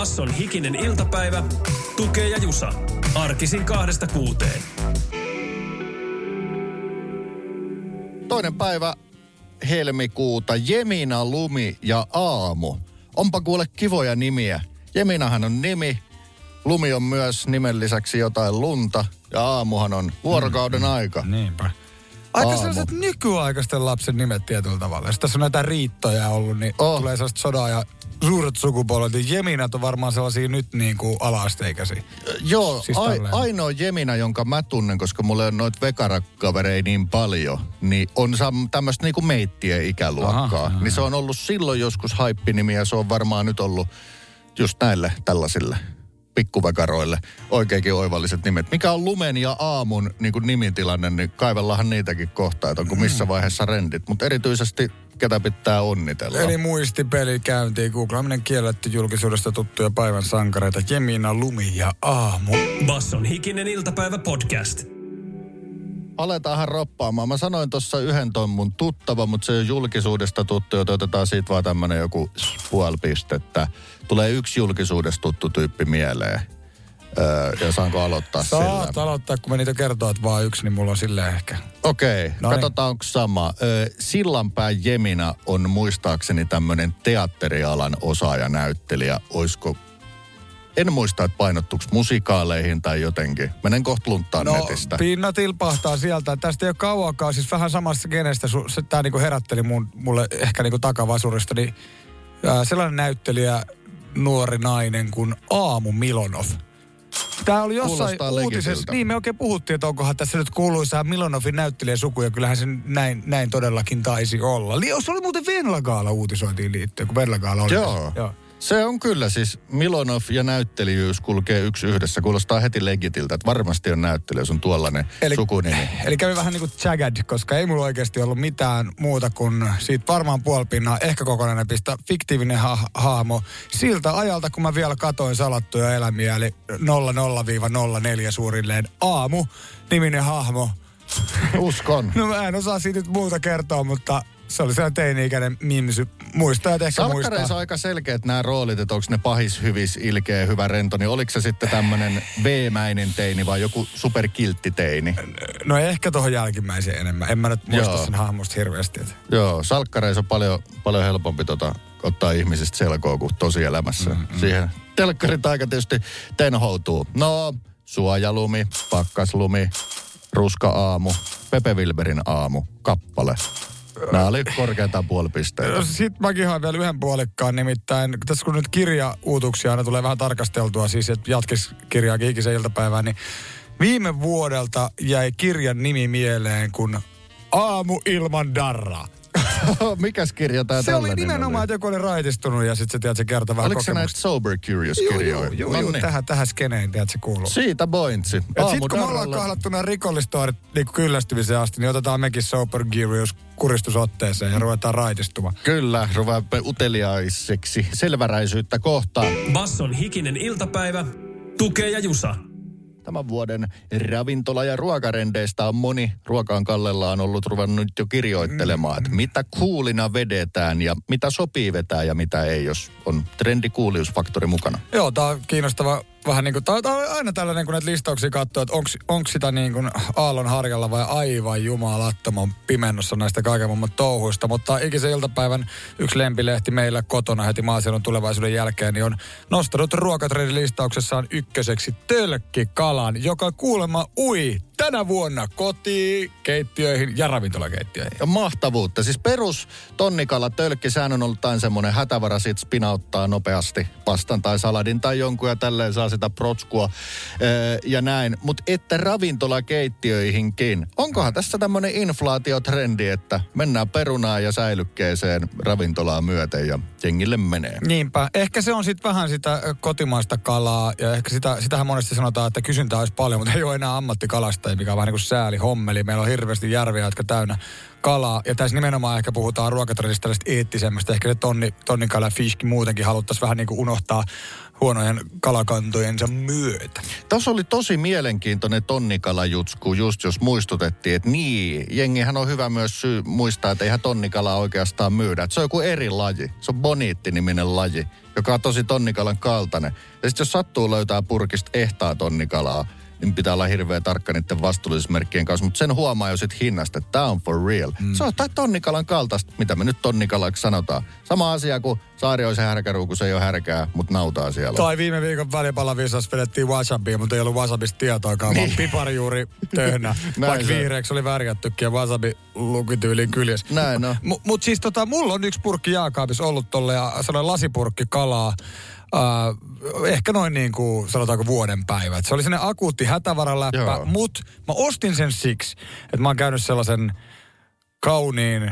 Basson hikinen iltapäivä. Tukee ja Jusa. Arkisin kahdesta kuuteen. Toinen päivä helmikuuta, Jemina, Lumi ja Aamu. Onpa kuule kivoja nimiä. Jeminahan on nimi, Lumi on myös nimen lisäksi jotain lunta ja aamuhan on vuorokauden aika. Niinpä. Aika Aamu. sellaiset nykyaikaisten lapsen nimet tietyllä tavalla. Jos tässä on näitä riittoja ollut, niin Oh. oh. tulee sellaista sodaa ja suuret sukupolvet. Ja Jeminat on varmaan sellaisia nyt niin kuin ala-asteikäisiä. Joo, Siis ai, ainoa Jemina, jonka mä tunnen, koska mulla on noit vekarakkavereja niin paljon, niin on tämmöistä niinku meittien ikäluokkaa. Aha, aha. niin se on ollut silloin joskus haippinimi ja se on varmaan nyt ollut just näille tällaisille pikkuvekaroille oikeinkin oivalliset nimet. Mikä on Lumen ja Aamun niin kuin nimitilanne, niin kaivellahan niitäkin kohtaa, että onko missä vaiheessa rendit. Mutta erityisesti ketä pitää onnitella. Eli muistipeli käyntiin, googlaaminen kielletty julkisuudesta tuttuja päivän sankareita. Jemina, Lumi ja Aamu. Basson hikinen iltapäivä podcast. Aletaanhan roppaamaan. Mä sanoin tuossa yhden ton mun tuttava, mutta se ole julkisuudesta tuttu, joten otetaan siitä vaan tämmönen joku puoli pistettä. Tulee yksi julkisuudesta tuttu tyyppi mieleen. Öö, ja saanko aloittaa Saat sillä? aloittaa, kun mä niitä kertoo, että vaan yksi, niin mulla on silleen ehkä. Okei, okay, katsotaan onko sama. Öö, Sillanpää Jemina on muistaakseni tämmönen teatterialan osaajanäyttelijä. Oisko en muista, että painottuuko musikaaleihin tai jotenkin. Menen kohta lunttaan No, netistä. pinna tilpahtaa sieltä. Tästä ei ole kauankaan, siis vähän samasta genestä, su- tämä niinku herätteli mun, mulle ehkä niinku takavasurista, niin ää, sellainen näyttelijä, nuori nainen kuin Aamu Milonov. Tämä oli jossain Kuulostaa uutisessa, niin me oikein puhuttiin, että onkohan tässä nyt kuuluisaa Milonovin näyttelijäsuku, ja kyllähän se näin, näin todellakin taisi olla. Se oli muuten Venla Gaala uutisointiin liittyen, kun Venla Gaala oli. Joo. Joo. Se on kyllä siis, Milonov ja näyttelijyys kulkee yksi yhdessä. Kuulostaa heti legitiltä, että varmasti on näyttelijä, jos on tuollainen Eli- sukunimi. Eli kävi vähän niin kuin Chagad, koska ei mulla oikeasti ollut mitään muuta kuin siitä varmaan puolipinnaa, ehkä kokonainen pista, fiktiivinen ha- hahmo. Siltä ajalta, kun mä vielä katoin salattuja elämiä, eli 00-04 suurilleen aamu, niminen hahmo. Uskon. No mä en osaa siitä nyt muuta kertoa, mutta se oli sellainen teini-ikäinen mimsy. Muistaa, että ehkä Salkkareissa muistaa. on aika selkeät nämä roolit, että onko ne pahis, hyvis, ilkeä, hyvä, rento, niin oliko se sitten tämmöinen veemäinen teini vai joku superkiltti teini? No ehkä tuohon jälkimmäiseen enemmän. En mä nyt muista Joo. sen hahmosta hirveästi. Että. Joo, salkkareissa on paljon, paljon helpompi tota, ottaa ihmisistä selkoa kuin tosielämässä. Mm, mm. Siihen telkkarin aika tietysti tenhoutuu. No, suojalumi, pakkaslumi, ruska aamu, Pepe Wilberin aamu, kappale. Nämä oli korkeintaan puoli pisteitä. Sitten mäkin haen vielä yhden puolikkaan, nimittäin tässä kun nyt kirjauutuksia aina tulee vähän tarkasteltua, siis että jatkis kirjaa ikisen iltapäivään, niin viime vuodelta jäi kirjan nimi mieleen, kun Aamu ilman darraa. Mikäs kirja tämä Se oli nimenomaan, että joku oli raitistunut ja sitten se, tiedät, se kertoi vähän Oliko se näitä. Sober Curious Joo, kirjoja? joo, joo, No joo, niin. tähän, tähän skeneen, tiedät, se kuuluu. Siitä pointsi. Sitten kun me ollaan kahlattu nämä rikollistorit niin kyllästymiseen asti, niin otetaan mekin Sober Curious kuristusotteeseen ja ruvetaan raitistumaan. Kyllä, ruvaa uteliaiseksi selväräisyyttä kohtaan. Basson hikinen iltapäivä. Tukee ja Jusa. Tämän vuoden ravintola- ja ruokarendeistä on moni ruokaan kallellaan ollut ruvennut jo kirjoittelemaan, että mitä kuulina vedetään ja mitä sopii vetää ja mitä ei, jos on trendikuuliusfaktori mukana. Joo, tää on kiinnostava vähän niin kuin, tää on aina tällainen, kun näitä listauksia katsoo, että onko sitä niin kuin aallon harjalla vai aivan jumalattoman pimennossa näistä kaiken maailman touhuista. Mutta ikisen iltapäivän yksi lempilehti meillä kotona heti maaseudun tulevaisuuden jälkeen, niin on nostanut ruokatrendin listauksessaan ykköseksi tölkkikalan, joka kuulemma ui tänä vuonna kotiin, keittiöihin ja ravintolakeittiöihin. Ja mahtavuutta. Siis perus tonnikala tölkki, sehän on ollut aina semmoinen hätävara, sit spinauttaa nopeasti pastan tai saladin tai jonkun ja tälleen saa sitä protskua öö, ja näin. Mutta että ravintolakeittiöihinkin. Onkohan tässä tämmöinen inflaatiotrendi, että mennään perunaan ja säilykkeeseen ravintolaa myöten ja jengille menee. Niinpä. Ehkä se on sitten vähän sitä kotimaista kalaa ja ehkä sitä, sitähän monesti sanotaan, että kysyntää olisi paljon, mutta ei ole enää ammattikalastajia, mikä on vähän niin kuin sääli hommeli. Meillä on hirveästi järviä, jotka täynnä kalaa. Ja tässä nimenomaan ehkä puhutaan ruokatrendistä tällaista eettisemmästä. Ehkä se tonni, tonnikala fishki muutenkin haluttaisiin vähän niin kuin unohtaa huonojen kalakantojensa myötä. Tuossa oli tosi mielenkiintoinen tonnikalajutsku, just jos muistutettiin, että niin, jengihän on hyvä myös syy muistaa, että eihän tonnikalaa oikeastaan myydä. Että se on joku eri laji. Se on boniitti-niminen laji, joka on tosi tonnikalan kaltainen. Ja sitten jos sattuu löytää purkista ehtaa tonnikalaa, niin pitää olla hirveän tarkka niiden vastuullismerkkien kanssa. Mutta sen huomaa jo sit hinnasta, että tämä on for real. Mm. Se on tai tonnikalan kaltaista, mitä me nyt tonnikalaksi sanotaan. Sama asia kuin saari olisi härkäruu, kun se ei ole härkää, mutta nautaa siellä. Tai viime viikon välipalavisassa vedettiin wasabia, mutta ei ollut wasabista tietoakaan, niin. vaan piparijuuri töhnä. vaikka vihreäksi oli värjättykin ja wasabi lukityyliin kyljessä. Näin on. Mutta mut siis tota, mulla on yksi purkki jääkaapissa ollut tolle ja sellainen lasipurkki kalaa. Uh, ehkä noin niin kuin sanotaanko vuoden päivät. Se oli sellainen akuutti hätävaraläppä, mutta mä ostin sen siksi, että mä oon käynyt sellaisen kauniin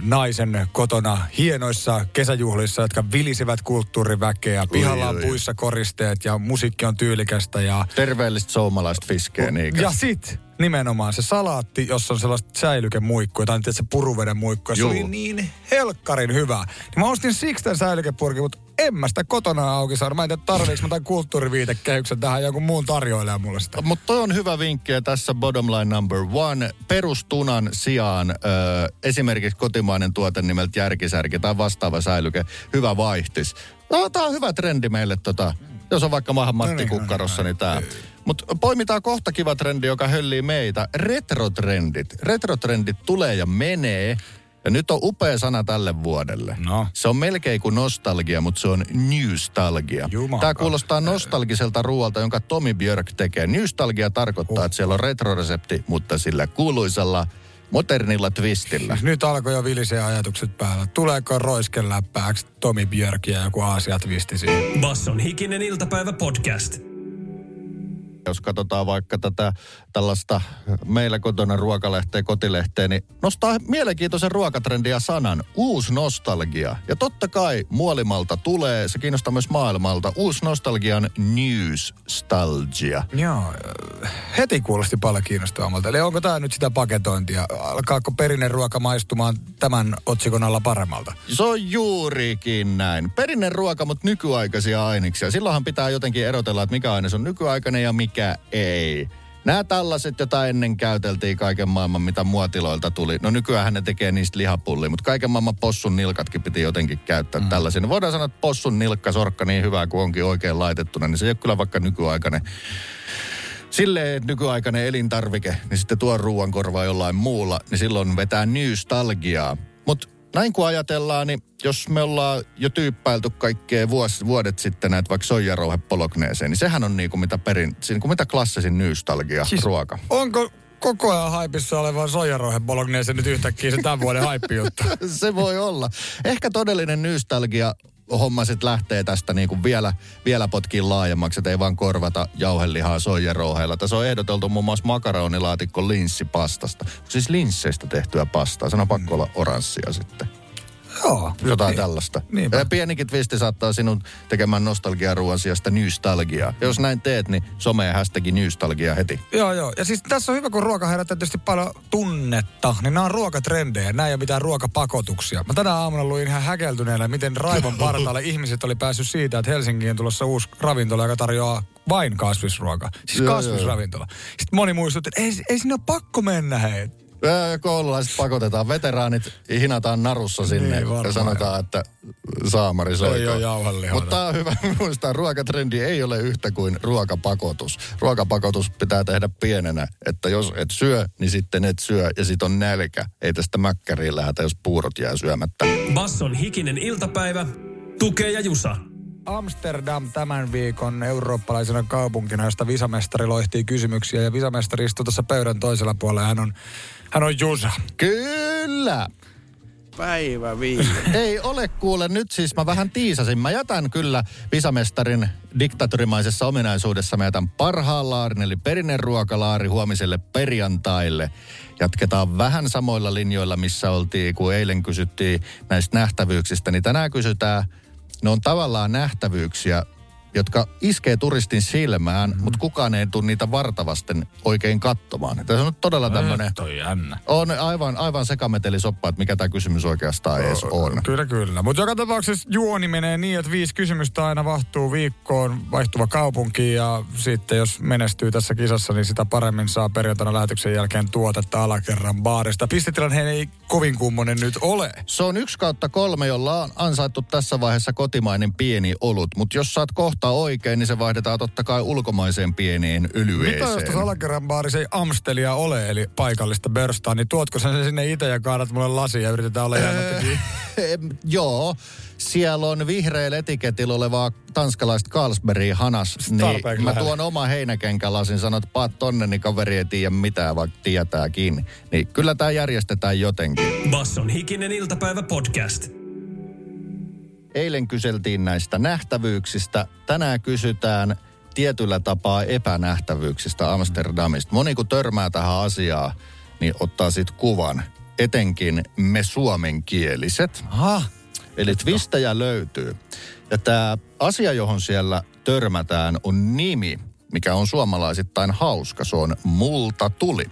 naisen kotona hienoissa kesäjuhlissa, jotka vilisivät kulttuuriväkeä. Pihalla on puissa koristeet ja musiikki on tyylikästä ja Terveellistä suomalaista fiskeä, niin ja sit nimenomaan se salaatti, jossa on sellaista säilykemuikkua, tai se puruveden muikku. Se Juu. oli niin helkkarin hyvä. Niin mä ostin siksi tämän säilykepurkin, mutta en mä sitä kotona auki saanut. Mä en tiedä, tarviiks mä tämän kulttuuriviitekehyksen tähän joku muun tarjoilee mulle sitä. Mutta toi on hyvä vinkki ja tässä bottom line number one. Perustunan sijaan ö, esimerkiksi kotimainen tuote nimeltä järkisärki tai vastaava säilyke, hyvä vaihtis. No, tää on hyvä trendi meille tota, jos on vaikka maahan Matti No niin, kukkarossa, niin tää. Mutta poimitaan kohta kiva trendi, joka höllii meitä. Retrotrendit. Retrotrendit tulee ja menee. Ja nyt on upea sana tälle vuodelle. No. Se on melkein kuin nostalgia, mutta se on newstalgia. Tämä kuulostaa nostalgiselta ruoalta, jonka Tomi Björk tekee. Newstalgia tarkoittaa, että siellä on retroresepti, mutta sillä kuuluisella modernilla twistillä. Nyt alkoi jo vilisee ajatukset päällä. Tuleeko roiskeläppääksi Tomi Björk ja joku Aasia-twisti siinä? Basson hikinen iltapäivä podcast. Jos katsotaan vaikka tätä tällaista meillä kotona ruokalehteä, kotilehteä, niin nostaa mielenkiintoisen ruokatrendia sanan. Uusi nostalgia. Ja totta kai muolimalta tulee, se kiinnostaa myös maailmalta. Uusi nostalgia on newstalgia. Joo, heti kuulosti paljon kiinnostavammalta. Eli onko tämä nyt sitä paketointia? Alkaako perinne ruoka maistumaan tämän otsikon alla paremmalta? Se on juurikin näin. Perinne ruoka, mutta nykyaikaisia aineksia. Silloinhan pitää jotenkin erotella, että mikä aines on nykyaikainen ja mikä ei. Nämä tällaiset, joita ennen käyteltiin kaiken maailman, mitä muotiloilta tuli. No nykyään ne tekee niistä lihapullia, mutta kaiken maailman possun nilkatkin piti jotenkin käyttää mm. tällaisia. No voidaan sanoa, että possun nilkkasorkka niin hyvä kuin onkin oikein laitettuna, niin se ei ole kyllä vaikka nykyaikainen silleen, että nykyaikainen elintarvike, niin sitten tuo ruoan korvaa jollain muulla, niin silloin vetää nystalgiaa. Mutta näin kun ajatellaan, niin jos me ollaan jo tyyppäilty kaikkea vuos, vuodet sitten näitä vaikka soijarouhe polokneeseen, niin sehän on niinku mitä perin, siinä kuin mitä klassisin nystalgia siis, ruoka. Onko koko ajan haipissa oleva soijarohe bolognese nyt yhtäkkiä se tämän vuoden haippijuttu? se voi olla. Ehkä todellinen nystalgia homma sit lähtee tästä niinku vielä, vielä potkiin laajemmaksi, että ei vaan korvata jauhelihaa soijarouheilla. Tässä on ehdoteltu muun muassa makaronilaatikko linssipastasta. Siis linsseistä tehtyä pastaa. Sen on pakko olla oranssia sitten. Joo. Jotain Niin. tällaista. Niinpä. Ja pienikin twisti saattaa sinun tekemään nostalgiaruoan sijasta nystalgiaa. Ja jos näin teet, niin someen hashtagi nystalgia heti. Joo, joo. Ja siis tässä on hyvä, kun ruoka herättää tietysti paljon tunnetta, niin nämä on ruokatrendejä, nämä ei ole mitään ruokapakotuksia. Mä tänä aamuna luin ihan häkeltyneenä, miten raivon partaalle ihmiset oli päässyt siitä, että Helsinkiin on tulossa uusi ravintola, joka tarjoaa vain kasvisruokaa. Siis Joo, kasvisravintola. Sitten moni muistutti, että ei, ei sinne ole pakko mennä hei. Koululaiset pakotetaan, veteraanit hinataan narussa sinne Niin, ja sanotaan, että saamari Ei soiko. ole jauhelihaa. Mutta tämä on hyvä muistaa, ruokatrendi ei ole yhtä kuin ruokapakotus. Ruokapakotus pitää tehdä pienenä, että jos et syö, niin sitten et syö ja sit on nälkä. Ei tästä mäkkäriin lähdetä, jos puurot jää syömättä. Basson hikinen iltapäivä. Tukee ja Jusa. Amsterdam tämän viikon eurooppalaisena kaupunkina, josta visamestari loihtii kysymyksiä. Ja visamestari istuu tuossa pöydän toisella puolella. Hän on, hän on Jusa. Kyllä! päivä viime. Ei ole kuule, nyt siis mä vähän tiisasin. Mä jätän kyllä visamestarin diktatorimaisessa ominaisuudessa. Mä jätän parhaan laarin, eli perinneruokalaari huomiselle perjantaille. Jatketaan vähän samoilla linjoilla, missä oltiin, kun eilen kysyttiin näistä nähtävyyksistä. Niin tänään kysytään, ne on tavallaan nähtävyyksiä, jotka iskee turistin silmään, mm. mutta kukaan ei tule niitä vartavasten oikein katsomaan. Tämä on todella tämmöinen... Toi jännä. On aivan, aivan sekametelisoppa, että mikä tämä kysymys oikeastaan edes on. Kyllä, kyllä. Mutta joka tapauksessa juoni menee niin, että viisi kysymystä aina vahtuu viikkoon, vaihtuva kaupunki ja sitten jos menestyy tässä kisassa, niin sitä paremmin saa perjantaina lähetyksen jälkeen tuotetta alakerran baarista. Pistetilanne ei kovin kummonen nyt ole. Se on yksi kautta kolme, jolla on ansaittu tässä vaiheessa kotimainen pieni olut. Mutta jos saat kohta oikein, niin se vaihdetaan totta kai ulkomaiseen pieneen öljyeeseen. Mitä jos tuossa alakerran baarissa ei Amstelia ole, eli paikallista börstaa, niin tuotko sen sinne itse ja kaadat mulle lasi ja yritetään olla jäämättä kiinni? Em, Joo, siellä on vihreällä etiketillä olevaa tanskalaista Carlsbergia hanas. Niin mä tuon oma heinäkenkälasin, sanot, että paat tonne, niin kaveri ei tiedä mitään, vaikka tietääkin. Niin kyllä tämä järjestetään jotenkin. Basson hikinen iltapäivä podcast. Eilen kyseltiin näistä nähtävyyksistä. Tänään kysytään tietyllä tapaa epänähtävyyksistä Amsterdamista. Moni kun törmää tähän asiaan, niin ottaa sit kuvan. Etenkin me suomenkieliset. Aha. Eli twistejä löytyy. Ja tämä asia, johon siellä törmätään, on nimi, mikä on suomalaisittain hauska. Se on Multa tuli.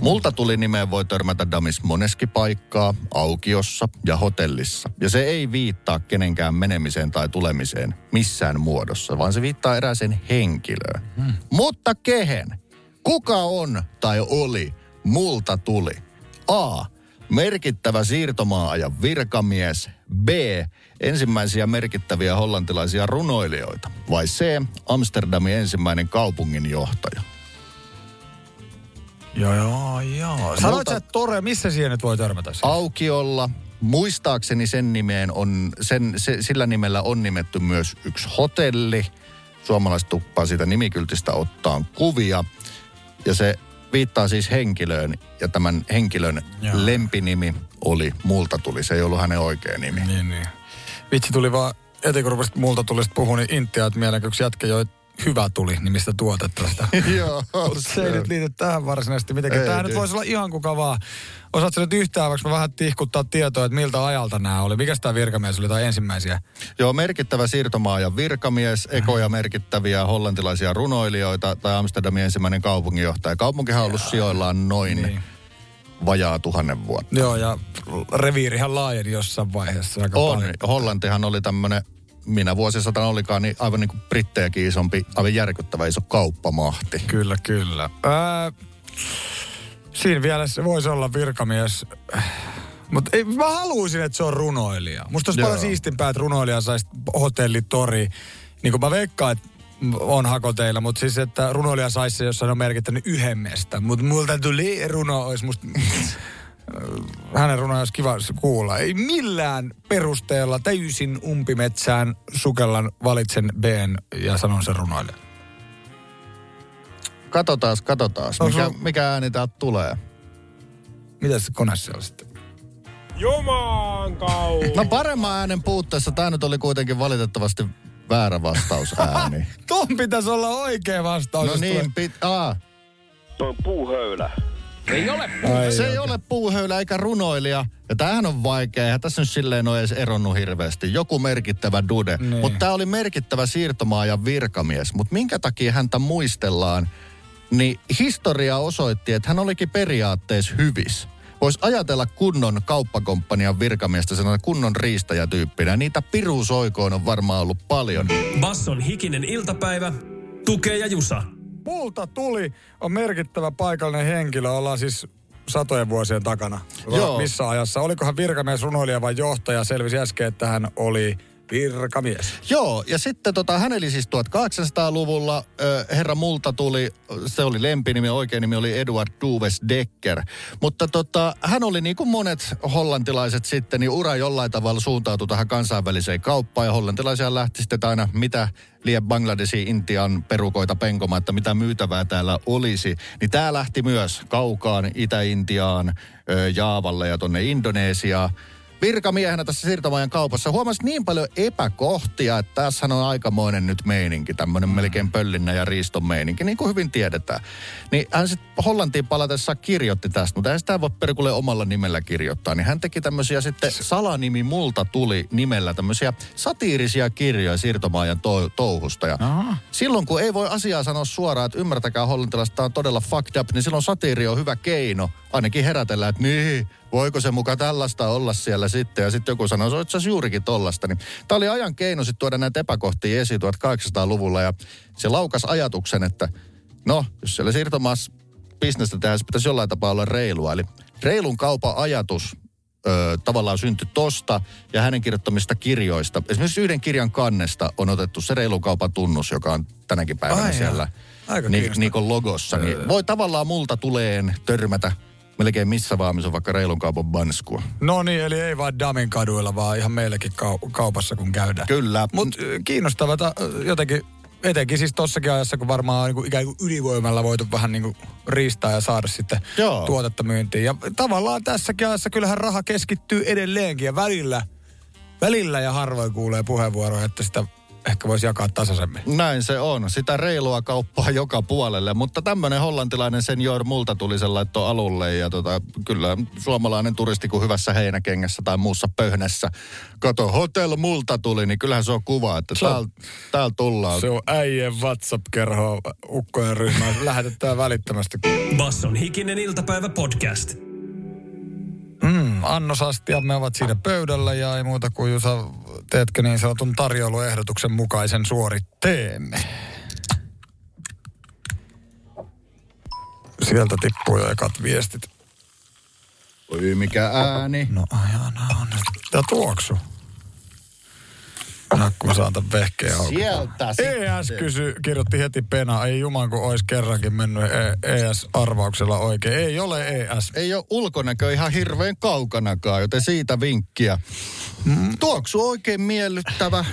Multa tuli nimeen voi törmätä damis moneski paikkaa, aukiossa ja hotellissa. Ja se ei viittaa kenenkään menemiseen tai tulemiseen missään muodossa, vaan se viittaa erääseen henkilöön. Hmm. Mutta kehen? Kuka on tai oli multa tuli? A. Merkittävä siirtomaajan virkamies. B. Ensimmäisiä merkittäviä hollantilaisia runoilijoita. Vai C. Amsterdamin ensimmäinen kaupunginjohtaja. Joo, joo, joo. Sanoit sä, että Tore, missä siihen nyt voi törmätä? Siis? Aukiolla. Muistaakseni sen nimeen on, sen, se, sillä nimellä on nimetty myös yksi hotelli. Suomalaiset tuppaa siitä nimikyltistä ottaa kuvia. Ja se viittaa siis henkilöön. Ja tämän henkilön Joo. lempinimi oli Multa tuli. Se ei ollut hänen oikea nimi. Niin, niin. Vitsi tuli vaan, heti kun rupesit multa tuli sit puhua, niin Intia, että yksi jätkä joi hyvä tuli nimistä tuotetta sitä. Joo. Mutta se ei nyt liity tähän varsinaisesti mitenkään. Tämähän nyt voisi olla ihan kuka vaan. Osaatko nyt yhtään vaikka mä vähän tihkuttaa tietoa, että miltä ajalta nämä oli? Mikä tämä virkamies oli tai ensimmäisiä? Joo, merkittävä siirtomaajan virkamies, ekoja merkittäviä hollantilaisia runoilijoita tai Amsterdamin ensimmäinen kaupunginjohtaja. Kaupunkihan on ollut sijoillaan noin Niin. niin. vajaa tuhannen vuotta. Joo, ja reviirihän laajeni jossain vaiheessa aika On. paljon. Hollantihan oli tämmöinen, minä vuosisatana olikaan, niin aivan niin kuin Brittejäkin isompi, aivan järkyttävä iso kauppamahti. Kyllä, kyllä. Ää, siinä vielä se voisi olla virkamies. Mutta mä haluaisin, että se on runoilija. Musta olisi Joo. paljon siistimpää, että runoilija saisi hotellitori. Niin kuin mä veikkaan, että on hakoteilla, mutta siis, että runoilija saisi se, jos hän on merkittänyt yhden mestä. Mutta multa tuli runo, olisi musta... Hänen runoja olisi kiva kuulla. Ei millään perusteella täysin umpimetsään sukellan valitsen B ja sanon sen runoille. Katsotaan. On Mikä, mikä ääni täältä tulee? Mitä se kone siellä sitten? Jumaan kautta. No paremman äänen puutteessa tämä nyt oli kuitenkin valitettavasti väärä vastausääni. Tuon pitäisi olla oikea vastaus. no tulee- niin, pit, aa, Toi on puuhöylä. Ai, se ei ole puuhöylä eikä runoilija. Ja tämähän on vaikea. Eihän tässä nyt silleen ole edes eronnut hirveästi. Joku merkittävä dude. Niin. Mutta tämä oli merkittävä siirtomaajan virkamies. Mutta minkä takia häntä muistellaan? Niin historia osoitti, että hän olikin periaatteessa hyvis. Voisi ajatella kunnon kauppakomppanian virkamiestä sellainen kunnon riistäjätyyppinä. Niitä piruusoikoon on varmaan ollut paljon. Basson hikinen iltapäivä. Tukee ja Jusa. Multa tuli, on merkittävä paikallinen henkilö, ollaan siis satojen vuosien takana. Joo. Missä ajassa? Olikohan virkamies, runoilija vai johtaja? Selvisi äsken, että hän oli virkamies. Joo, ja sitten tota, hän eli siis 1800-luvulla, ö, herra Multa tuli, se oli lempinimi, oikein nimi oli Eduard Duves Decker. Mutta tota, hän oli niin kuin monet hollantilaiset sitten, niin ura jollain tavalla suuntautui tähän kansainväliseen kauppaan. Ja hollantilaisia lähti sitten aina, mitä liian Bangladesi, Intian perukoita penkomaan, että mitä myytävää täällä olisi. Niin tämä lähti myös kaukaan Itä-Intiaan, Jaavalle ja tonne Indonesiaan. Virkamiehenä tässä siirtomajan kaupassa. Huomasin niin paljon epäkohtia, että tässä on aikamoinen nyt meininki, tämmöinen melkein pöllinnä ja riiston meininki, niin kuin hyvin tiedetään. Niin hän sitten Hollantiin palatessa kirjoitti tästä, mutta ei sitä voi perkulle omalla nimellä kirjoittaa. Niin hän teki tämmöisiä sitten salanimi multa tuli nimellä tämmöisiä satiirisia kirjoja siirtomaajan to- touhusta. Ja Aha. silloin kun ei voi asiaa sanoa suoraan, että ymmärtäkää hollantilaista on todella fucked up, niin silloin satiiri on hyvä keino ainakin herätellä, että niin, voiko se muka tällaista olla siellä sitten. Ja sitten joku että se olisi juurikin tollasta. Niin tämä oli ajan keino sitten tuoda näitä epäkohtia esiin 1800-luvulla ja se laukas ajatuksen, että no, jos siellä siirtomaassa bisnestä tehdään, se pitäisi jollain tapaa olla reilua. Eli reilun kaupan ajatus ö, tavallaan syntyi tosta ja hänen kirjoittamista kirjoista. Esimerkiksi yhden kirjan kannesta on otettu se reilun kaupan tunnus, joka on tänäkin päivänä Ai siellä Aika ni. Nikon logossa. Niin voi tavallaan multa tuleen törmätä melkein missä vaan, missä on vaikka reilun kaupan banskua. No niin, eli ei vaan Damin kaduilla, vaan ihan meilläkin kau- kaupassa kun käydään. Kyllä. Mutta kiinnostavaa ta- jotenkin, etenkin siis tossakin ajassa, kun varmaan niin kuin ikään kuin ylivoimalla voitu vähän niin kuin riistää ja saada sitten Joo. tuotetta myyntiin. Ja tavallaan tässäkin ajassa kyllähän raha keskittyy edelleenkin ja välillä, välillä ja harvoin kuulee puheenvuoroja, että sitä ehkä voisi jakaa tasaisemmin. Näin se on. Sitä reilua kauppaa joka puolelle. Mutta tämmöinen hollantilainen senior multa tuli sen laittoi alulle. Ja tota, kyllä suomalainen turisti kun hyvässä heinäkengässä tai muussa pöhnässä. Kato, hotel multa tuli, niin kyllähän se on kuva, että Se täällä tääl tullaan. Se on äijän WhatsApp-kerho ukkojen ryhmään. Lähetetään välittömästi. Basson hikinen iltapäivä podcast. Mm, annosastiamme ovat siinä pöydällä ja ei muuta kuin Jusa, teetkö niin sanotun tarjouluehdotuksen mukaisen suoritteen. Sieltä tippuu jo ekat viestit. Oi mikä ääni. No ajana on. Ja tuoksu. Minä kun mä saan tämän vehkeen auki. Sieltä ES sitten. kysy, kirjoitti heti Pena. Ei juman, kun olisi kerrankin mennyt E- ES-arvauksella oikein. Ei ole E ES. Ei ole ulkonäkö ihan hirveän kaukanakaan, joten siitä vinkkiä. Mm. Tuoksu on oikein miellyttävä.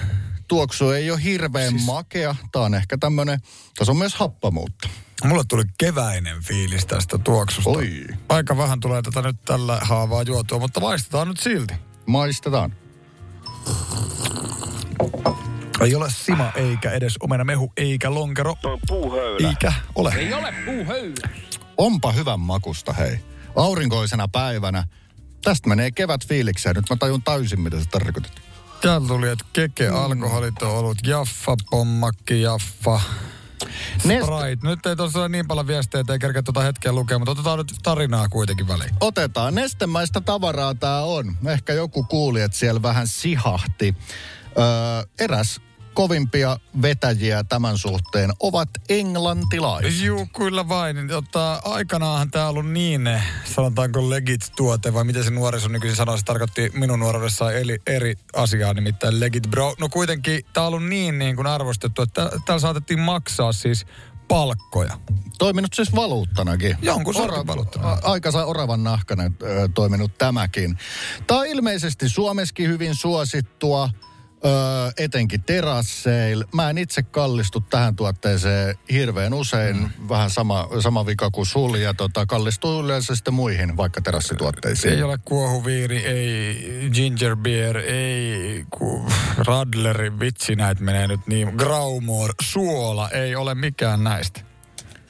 Tuoksu ei ole hirveän siis... makea. Tämä on ehkä tämmöinen, tässä on myös happamuutta. Mulle tuli keväinen fiilis tästä tuoksusta. Oi. Aika vähän tulee tätä nyt tällä haavaa juotua, mutta maistetaan nyt silti. Maistetaan. Ei ole sima eikä edes omenamehu eikä lonkero. Toi on puuhöylä. Eikä ole. Ei ole puuhöylä. Onpa hyvän makusta, hei. Aurinkoisena päivänä. Tästä menee kevät fiilikseen. Nyt mä tajun täysin, mitä se tarkoitat. Täällä tuli, että keke, alkoholiton olut, jaffa, pommakki, jaffa. Nest- Sprite. Nyt ei tuossa ole niin paljon viestejä, että ei kerkeä tuota hetkeä lukea, mutta otetaan nyt tarinaa kuitenkin väliin. Otetaan. Nestemäistä tavaraa tää on. Ehkä joku kuuli, että siellä vähän sihahti. Öö, eräs kovimpia vetäjiä tämän suhteen ovat englantilaiset. Juu, kyllä vain. Jotta aikanaanhan tämä on ollut niin, sanotaanko legit-tuote, vai miten se nuoriso nykyisin sanoo, se tarkoitti minun nuoruudessaan eli eri asiaa, nimittäin legit bro. No kuitenkin tämä on ollut niin, niin kuin arvostettu, että täällä saatettiin maksaa siis palkkoja. Toiminut siis valuuttanakin. Jonkun sortin valuuttana. Aikansa oravan nahkana ö, toiminut tämäkin. Tämä on ilmeisesti Suomessakin hyvin suosittua. Öö, etenkin terasseil. Mä en itse kallistu tähän tuotteeseen hirveän usein. Mm. Vähän sama, sama vika kuin sul ja tota, kallistuu yleensä sitten muihin, vaikka terassituotteisiin. Ei ole kuohuviiri, ei ginger beer, ei ku, radleri, vitsi näitä menee nyt niin. Graumor, suola, ei ole mikään näistä.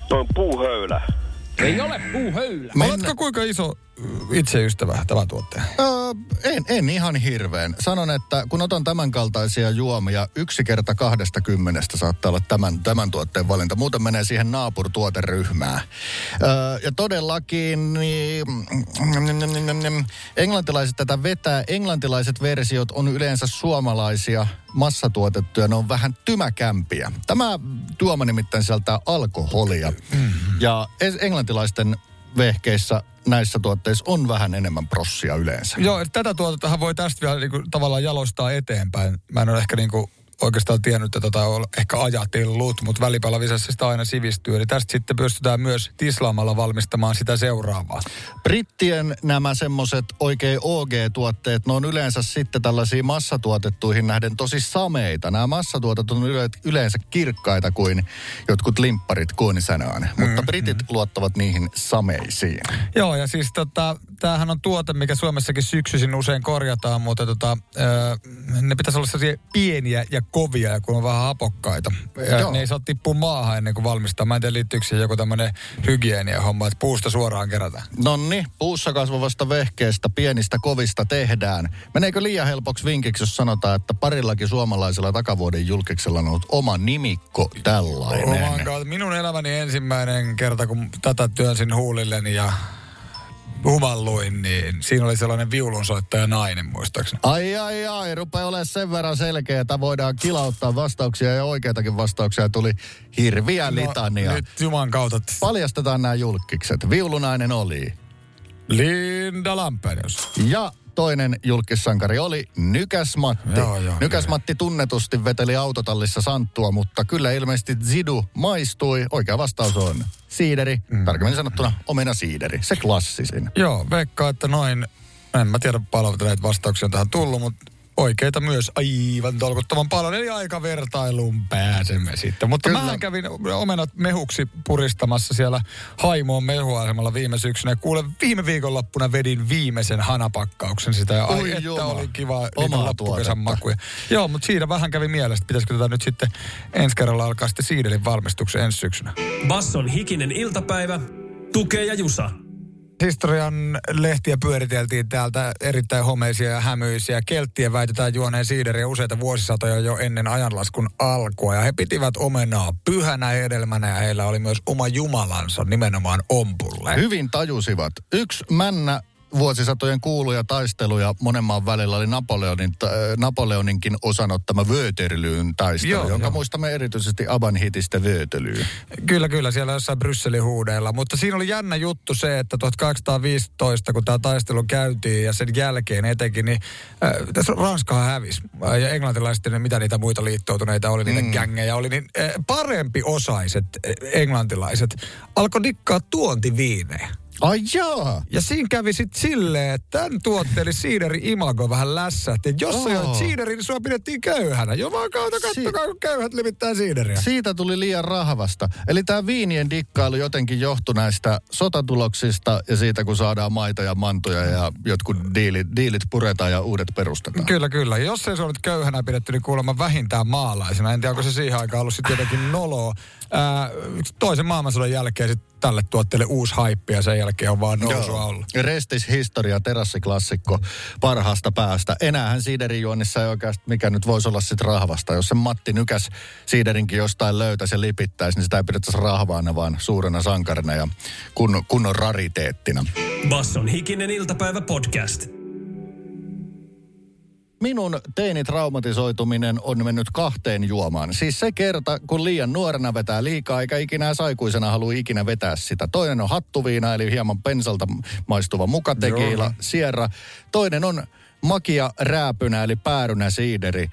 Toi on puuhöylä. Ei ole puuhöylä. Mennä- Oletko kuinka iso ö, itseystävä tämän tuotteen? Öö, en, en ihan hirveän. Sanon, että kun otan tämän kaltaisia juomia, yksi kerta kahdesta kymmenestä saattaa olla tämän, tämän tuotteen valinta. Muuten menee siihen naapurtuoteryhmään. Öö, ja todellakin niin, englantilaiset tätä vetää. Englantilaiset versiot on yleensä suomalaisia massatuotettuja. Ne on vähän tymäkämpiä. Tämä tuoma nimittäin sisältää alkoholia. Mm-hmm. Ja englantilaisten vehkeissä näissä tuotteissa on vähän enemmän prossia yleensä. Joo, tätä tuotettahan voi tästä vielä niinku, tavallaan jalostaa eteenpäin. Mä en ole ehkä niinku oikeastaan tiennyt tätä tai ol- ehkä ajatellut, mutta välipalavisessa sitä aina sivistyy. Eli tästä sitten pystytään myös tislaamalla valmistamaan sitä seuraavaa. Brittien nämä semmoset oikein OG-tuotteet, ne on yleensä sitten tällaisia massatuotettuihin nähden tosi sameita. Nämä massatuotetut on yle- yleensä kirkkaita kuin jotkut limpparit kuonisanaan. Mm, Mutta britit luottavat niihin sameisiin. Joo, ja siis tota, tämähän on tuote, mikä Suomessakin syksyisin usein korjataan, mutta tota, ne pitäisi olla sellaisia pieniä ja kovia, ja kun on vähän hapokkaita. Ja Joo. ne ei saa tippua maahan ennen kuin valmistaa. Mä en tiedä, liittyykö siihen joku tämmöinen hygienia-homma, että puusta suoraan kerätään. Nonni, puussa kasvavasta vehkeestä pienistä kovista tehdään. Meneekö liian helpoksi vinkiksi, jos sanotaan, että parillakin suomalaisella takavuoden julkiksella on ollut oma nimikko tällainen? Oman kautta. Minun elämäni ensimmäinen kerta, kun tätä työnsin huulilleni ja humalluin, niin siinä oli sellainen viulunsoittaja nainen muistaakseni. Ai ai ai, rupeaa olemaan sen verran selkeä, että voidaan kilauttaa vastauksia ja oikeitakin vastauksia tuli hirviä litania. No, nyt Juman kautta. Paljastetaan nämä julkikset. Viulunainen oli. Linda Lampenius. Ja toinen julkissankari oli Nykäs Matti. Joo, joo, Nykäs kyllä. Matti tunnetusti veteli autotallissa santtua, mutta kyllä ilmeisesti Zidu maistui. Oikea vastaus on siideri, mm. tarkemmin sanottuna omena siideri, se klassisin. Joo, veikkaa, että noin, en mä tiedä paljon näitä vastauksia on tähän tullut, mutta oikeita myös aivan tolkuttoman paljon. Eli aika vertailuun pääsemme sitten. Mutta Kyllä. mä kävin omenat mehuksi puristamassa siellä Haimoon mehuasemalla viime syksynä. Ja kuule, viime viikonloppuna vedin viimeisen hanapakkauksen sitä. Ja ai, Oi että jumala. oli kiva Omaa loppukesän makuja. Joo, mutta siinä vähän kävi mielestä, pitäisikö tätä nyt sitten ensi kerralla alkaa sitten siidelin valmistuksen ensi syksynä. Basson hikinen iltapäivä. Tukee ja Jusa. Historian lehtiä pyöriteltiin täältä erittäin homeisia ja hämyisiä. Kelttien väitetään juoneen siideriä useita vuosisatoja jo ennen ajanlaskun alkua. Ja he pitivät omenaa pyhänä hedelmänä ja heillä oli myös oma jumalansa nimenomaan ompulle. Hyvin tajusivat. Yksi männä vuosisatojen kuuluja taisteluja monen maan välillä oli Napoleonin, äh, Napoleoninkin osanottama Vööterlyyn taistelu, Joo, jonka joo. muistamme erityisesti Aban hitistä Vöötelyä. Kyllä, kyllä, siellä jossain Brysselin huudeilla. Mutta siinä oli jännä juttu se, että 1815, kun tämä taistelu käytiin ja sen jälkeen etenkin, niin äh, tässä Ranskahan hävisi. Äh, Ja englantilaiset, ne, mitä niitä muita liittoutuneita oli, niitä mm. gängejä oli, niin äh, parempi osaiset äh, englantilaiset alkoi dikkaa tuontiviinejä. Ai jaa! Ja siinä kävi sitten silleen, että tämän tuotte, eli siideri imago vähän lässähti. Jos oh. sä joit siideri, niin sua pidettiin köyhänä. Jo vaan kautta kattokaa, kun köyhät levittää siideriä. Siitä tuli liian rahvasta. Eli tämä viinien dikkailu jotenkin johtui näistä sotatuloksista ja siitä, kun saadaan maita ja mantoja ja jotkut diilit, diilit puretaan ja uudet perustetaan. Kyllä, kyllä. Jos ei se ole nyt köyhänä pidetty, niin kuulemma vähintään maalaisena. En tiedä, onko se siihen aikaan ollut sitten jotenkin noloa. Ää, toisen maailmansodan jälkeen sitten tälle tuotteelle uusi haippi ja sen jälkeen on vaan nousua ollut. Restis historia, terassiklassikko parhaasta päästä. Enäähän siiderijuonnissa ei oikeasti mikä nyt voisi olla sit rahvasta. Jos se Matti Nykäs siiderinkin jostain löytäisi ja lipittäisi, niin sitä ei pidettäisi rahvaana, vaan suurena sankarina ja kun, kunnon rariteettina. Basson hikinen iltapäivä podcast. Minun teinitraumatisoituminen on mennyt kahteen juomaan. Siis se kerta, kun liian nuorena vetää liikaa, eikä ikinä aikuisena halua ikinä vetää sitä. Toinen on hattuviina, eli hieman pensalta maistuva mukatekiila, sierra. Toinen on makia rääpynä, eli päärynä siideri.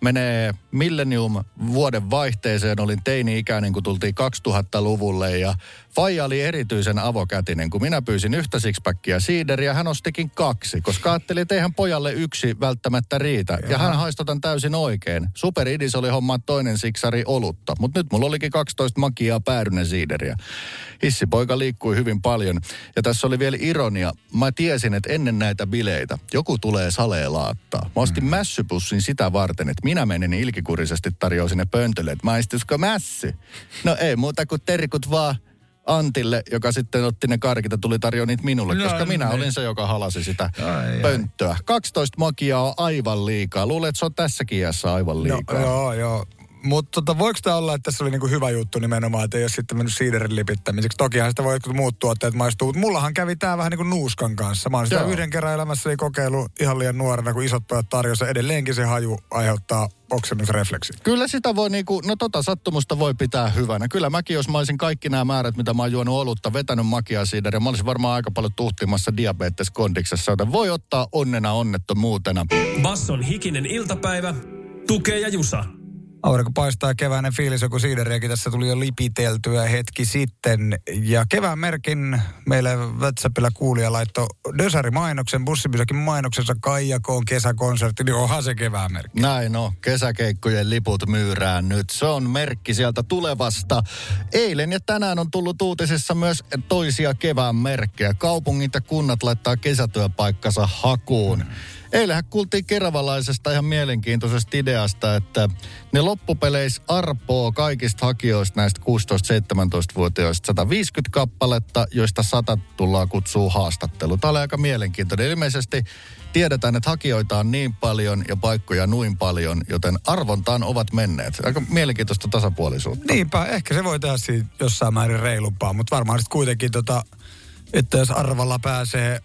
Menee millennium vuoden vaihteeseen, olin teini-ikäinen, kun tultiin 2000-luvulle ja Faija oli erityisen avokätinen, kun minä pyysin yhtä sixpackia siideriä, hän ostikin kaksi, koska ajattelin, että eihän pojalle yksi välttämättä riitä. Ja hän haistotan täysin oikein. Superidis oli homma toinen siksari olutta, mutta nyt mulla olikin 12 makiaa päärynä siideriä. Hissipoika liikkui hyvin paljon. Ja tässä oli vielä ironia. Mä tiesin, että ennen näitä bileitä joku tulee salee laattaa. Mä ostin mm. mässypussin sitä varten, että minä menen ilkikurisesti tarjoasin ne pöntölle, että maistuisiko mässy? No ei muuta kuin terkut vaan Antille, joka sitten otti ne karkit ja tuli tarjoa niitä minulle, No koska minä niin. olin se, joka halasi sitä Ai, pönttöä. 12 makiaa on aivan liikaa. Luulen, että se on tässäkin iässä aivan liikaa. No, joo, joo. Mutta tota, voiko tämä olla, että tässä oli niinku hyvä juttu nimenomaan, että ei ole sitten mennyt siiderin lipittämiseksi. Tokihan sitä voi jotkut muut tuotteet maistuu, mutta mullahan kävi tämä vähän niin kuin nuuskan kanssa. Mä oon sitä Joo. yhden kerran elämässäni kokeillut ihan liian nuorena, kun isot pojat tarjosi. Edelleenkin se haju aiheuttaa oksennusrefleksi. Kyllä sitä voi niinku, no tota sattumusta voi pitää hyvänä. Kyllä mäkin, jos mä olisin kaikki nämä määrät, mitä mä oon juonut olutta, vetänyt makia ja mä olisin varmaan aika paljon tuhtimassa diabetes kondiksessa, joten voi ottaa onnena onnettomuutena. Basson hikinen iltapäivä. Tukee ja Jusa. Aurinko paistaa keväinen fiilis, joku siideriäkin tässä tuli jo lipiteltyä hetki sitten. Ja kevään merkin meille WhatsAppilla kuulija laittoi Dösari-mainoksen, bussipysäkin mainoksensa Kaijakoon kesäkonsertti, niin onhan se kevään merkki. Näin on, kesäkeikkojen liput myyrään nyt. Se on merkki sieltä tulevasta. Eilen ja tänään on tullut uutisissa myös toisia kevään merkkejä. Kaupungit ja kunnat laittaa kesätyöpaikkansa hakuun. Eilähän kuultiin keravalaisesta ihan mielenkiintoisesta ideasta, että ne loppupeleissä arpoo kaikista hakijoista näistä 16-17-vuotiaista 150 kappaletta, joista 100 tullaan kutsuu haastattelu. Tämä oli aika mielenkiintoinen. Ilmeisesti tiedetään, että hakijoita on niin paljon ja paikkoja noin paljon, joten arvontaan ovat menneet. Aika mielenkiintoista tasapuolisuutta. Niinpä, ehkä se voi tehdä siitä jossain määrin reilumpaa, mutta varmaan sitten kuitenkin tota, että jos arvalla pääsee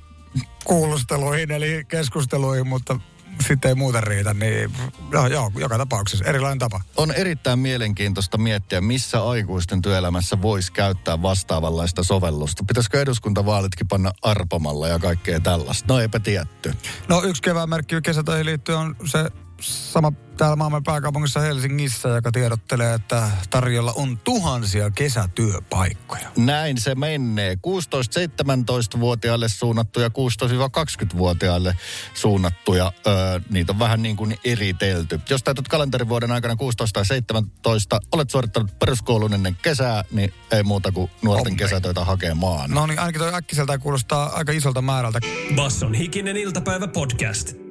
kuulusteluihin eli keskusteluihin, mutta sitten ei muuta riitä, niin joo, joo, joka tapauksessa erilainen tapa. On erittäin mielenkiintoista miettiä, missä aikuisten työelämässä voisi käyttää vastaavanlaista sovellusta. Pitäisikö eduskuntavaalitkin panna arpomalla ja kaikkea tällaista? No eipä tietty. No yksi kevään merkki kesätöihin liittyen on se sama täällä maailman pääkaupungissa Helsingissä, joka tiedottelee, että tarjolla on tuhansia kesätyöpaikkoja. Näin se menee. 16-17-vuotiaille suunnattuja, 16-20-vuotiaille suunnattuja. Öö, niitä on vähän niin kuin eritelty. Jos täytät kalenterivuoden aikana 16 tai 17, olet suorittanut peruskoulun ennen kesää, niin ei muuta kuin nuorten Hommi. kesätöitä hakemaan. No niin, ainakin toi äkkiseltään kuulostaa aika isolta määrältä. Basson hikinen iltapäivä podcast.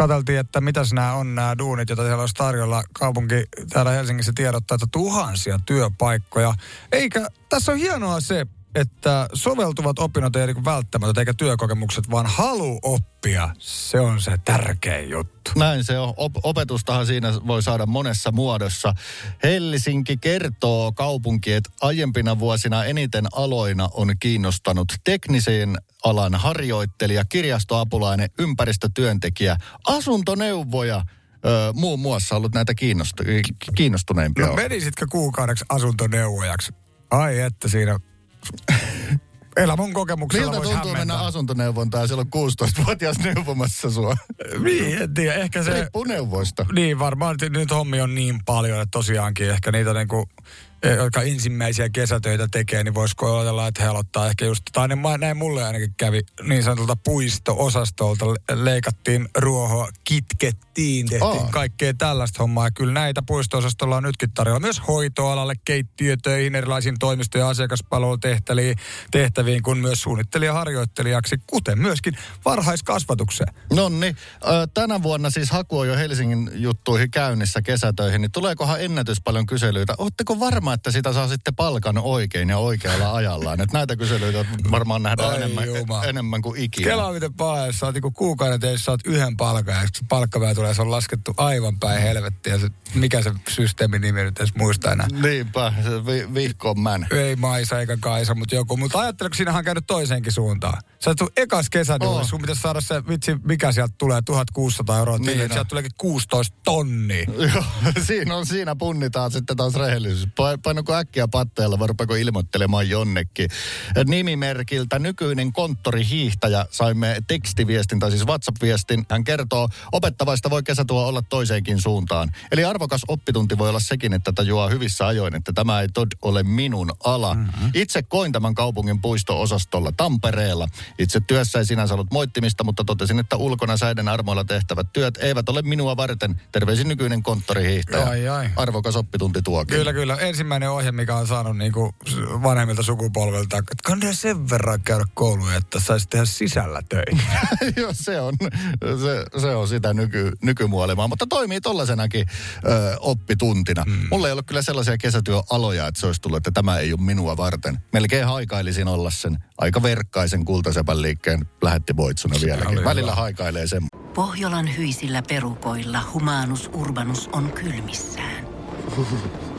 Katseltiin, että mitäs nämä on nämä duunit, joita siellä olisi tarjolla. Kaupunki täällä Helsingissä tiedottaa, että tuhansia työpaikkoja. Eikä, tässä on hienoa se, että soveltuvat opinnot ei ole välttämättä eikä työkokemukset, vaan halu oppia. Se on se tärkein juttu. Näin se on. Op- opetustahan siinä voi saada monessa muodossa. Helsinki kertoo kaupunki, että aiempina vuosina eniten aloina on kiinnostanut tekniseen alan harjoittelija, kirjastoapulainen, ympäristötyöntekijä, asuntoneuvoja, Öö, muun muassa ollut näitä kiinnostu- ki- kiinnostuneimpia. No menisitkö kuukaudeksi asuntoneuvojaksi? Ai että siinä... Elämän kokemuksella Miltä tuntuu mennä hämmentää. asuntoneuvontaan silloin 16-vuotias neuvomassa sua? Niin, en tiedä. Ehkä se... Riippuu neuvoista. Niin, varmaan nyt, hommi on niin paljon, että tosiaankin ehkä niitä niinku, eh, jotka ensimmäisiä kesätöitä tekee, niin voisiko ajatella, että he aloittaa ehkä just, tai ne, näin mulle ainakin kävi niin sanotulta puisto-osastolta, le- leikattiin ruohoa, kitkettiin, tehtiin Aa. kaikkea tällaista hommaa. Ja kyllä näitä puisto-osastolla on nytkin tarjolla myös hoitoalalle, keittiötöihin, erilaisiin toimisto- ja asiakaspalvelutehtäviin, tehtäviin, kun myös suunnittelijaharjoittelijaksi, kuten myöskin varhaiskasvatukseen. Nonni, ö, tänä vuonna siis haku on jo Helsingin juttuihin käynnissä kesätöihin, niin tuleekohan ennätys paljon kyselyitä? Oletteko varma, että sitä saa sitten palkan oikein ja oikealla ajallaan? Että näitä kyselyitä varmaan nähdään Ai enemmän, juma. enemmän kuin ikinä. Kelaa miten paha, jos sä oot niinku kuukauden töissä, saat yhden palkan ja palkkapäivä tulee, se on laskettu aivan päin helvettiä. Se, mikä se systeemin nimi nyt edes muista enää. Niinpä, se vi, vihkoon män. Ei Maisa eikä Kaisa, mutta joku. Mutta ajatteleko, siinähän on käynyt toiseenkin suuntaan. Sä tulet ekas kesäduunissa, Oo. sun pitäisi saada se, vitsi, mikä sieltä tulee, 1600 euroa Niin niin, sieltä tuleekin 16 tonnia. Joo, siinä on, siinä punnitaan sitten taas rehellisyys. Pa- Painako äkkiä patteella vai rupeako ilmoittelemaan jonnekin. Nimimerkiltä nykyinen konttorihiihtäjä saimme tekstiviestin, tai siis WhatsApp-viestin. Hän kertoo, opettavaista voi kesätuo olla toiseenkin suuntaan. Eli arvokas oppitunti voi olla sekin, että tajuaa hyvissä ajoin, että tämä ei tod ole minun ala. Mm-hmm. Itse koin tämän kaupungin puisto-osastolla Tampereella. Itse työssä ei sinänsä ollut moittimista, mutta totesin, että ulkona säiden armoilla tehtävät työt eivät ole minua varten. Terveisin nykyinen konttorihiihtäjä. Ai, ai. Arvokas oppitunti tuokin. Kyllä, kyllä. Ensimmäinen ohje, mikä on saanut niinku vanhemmilta sukupolvelta, että kannattaa sen verran käydä kouluja, että saisi tehdä sisällä töitä. Joo, se on, se, se on sitä nyky, nykymaailmaa, mutta toimii tollaisenakin ö, oppituntina. Mm. Mulla ei ollut kyllä sellaisia kesätyöaloja, että se olisi tullut, että tämä ei ole minua varten. Melkein haikailisin olla sen aika verkkaisen kultasepän liikkeen lähetti voitsuna vieläkin. oli Välillä hyvä. haikailee sen. Pohjolan hyisillä perukoilla humanus urbanus on kylmissään.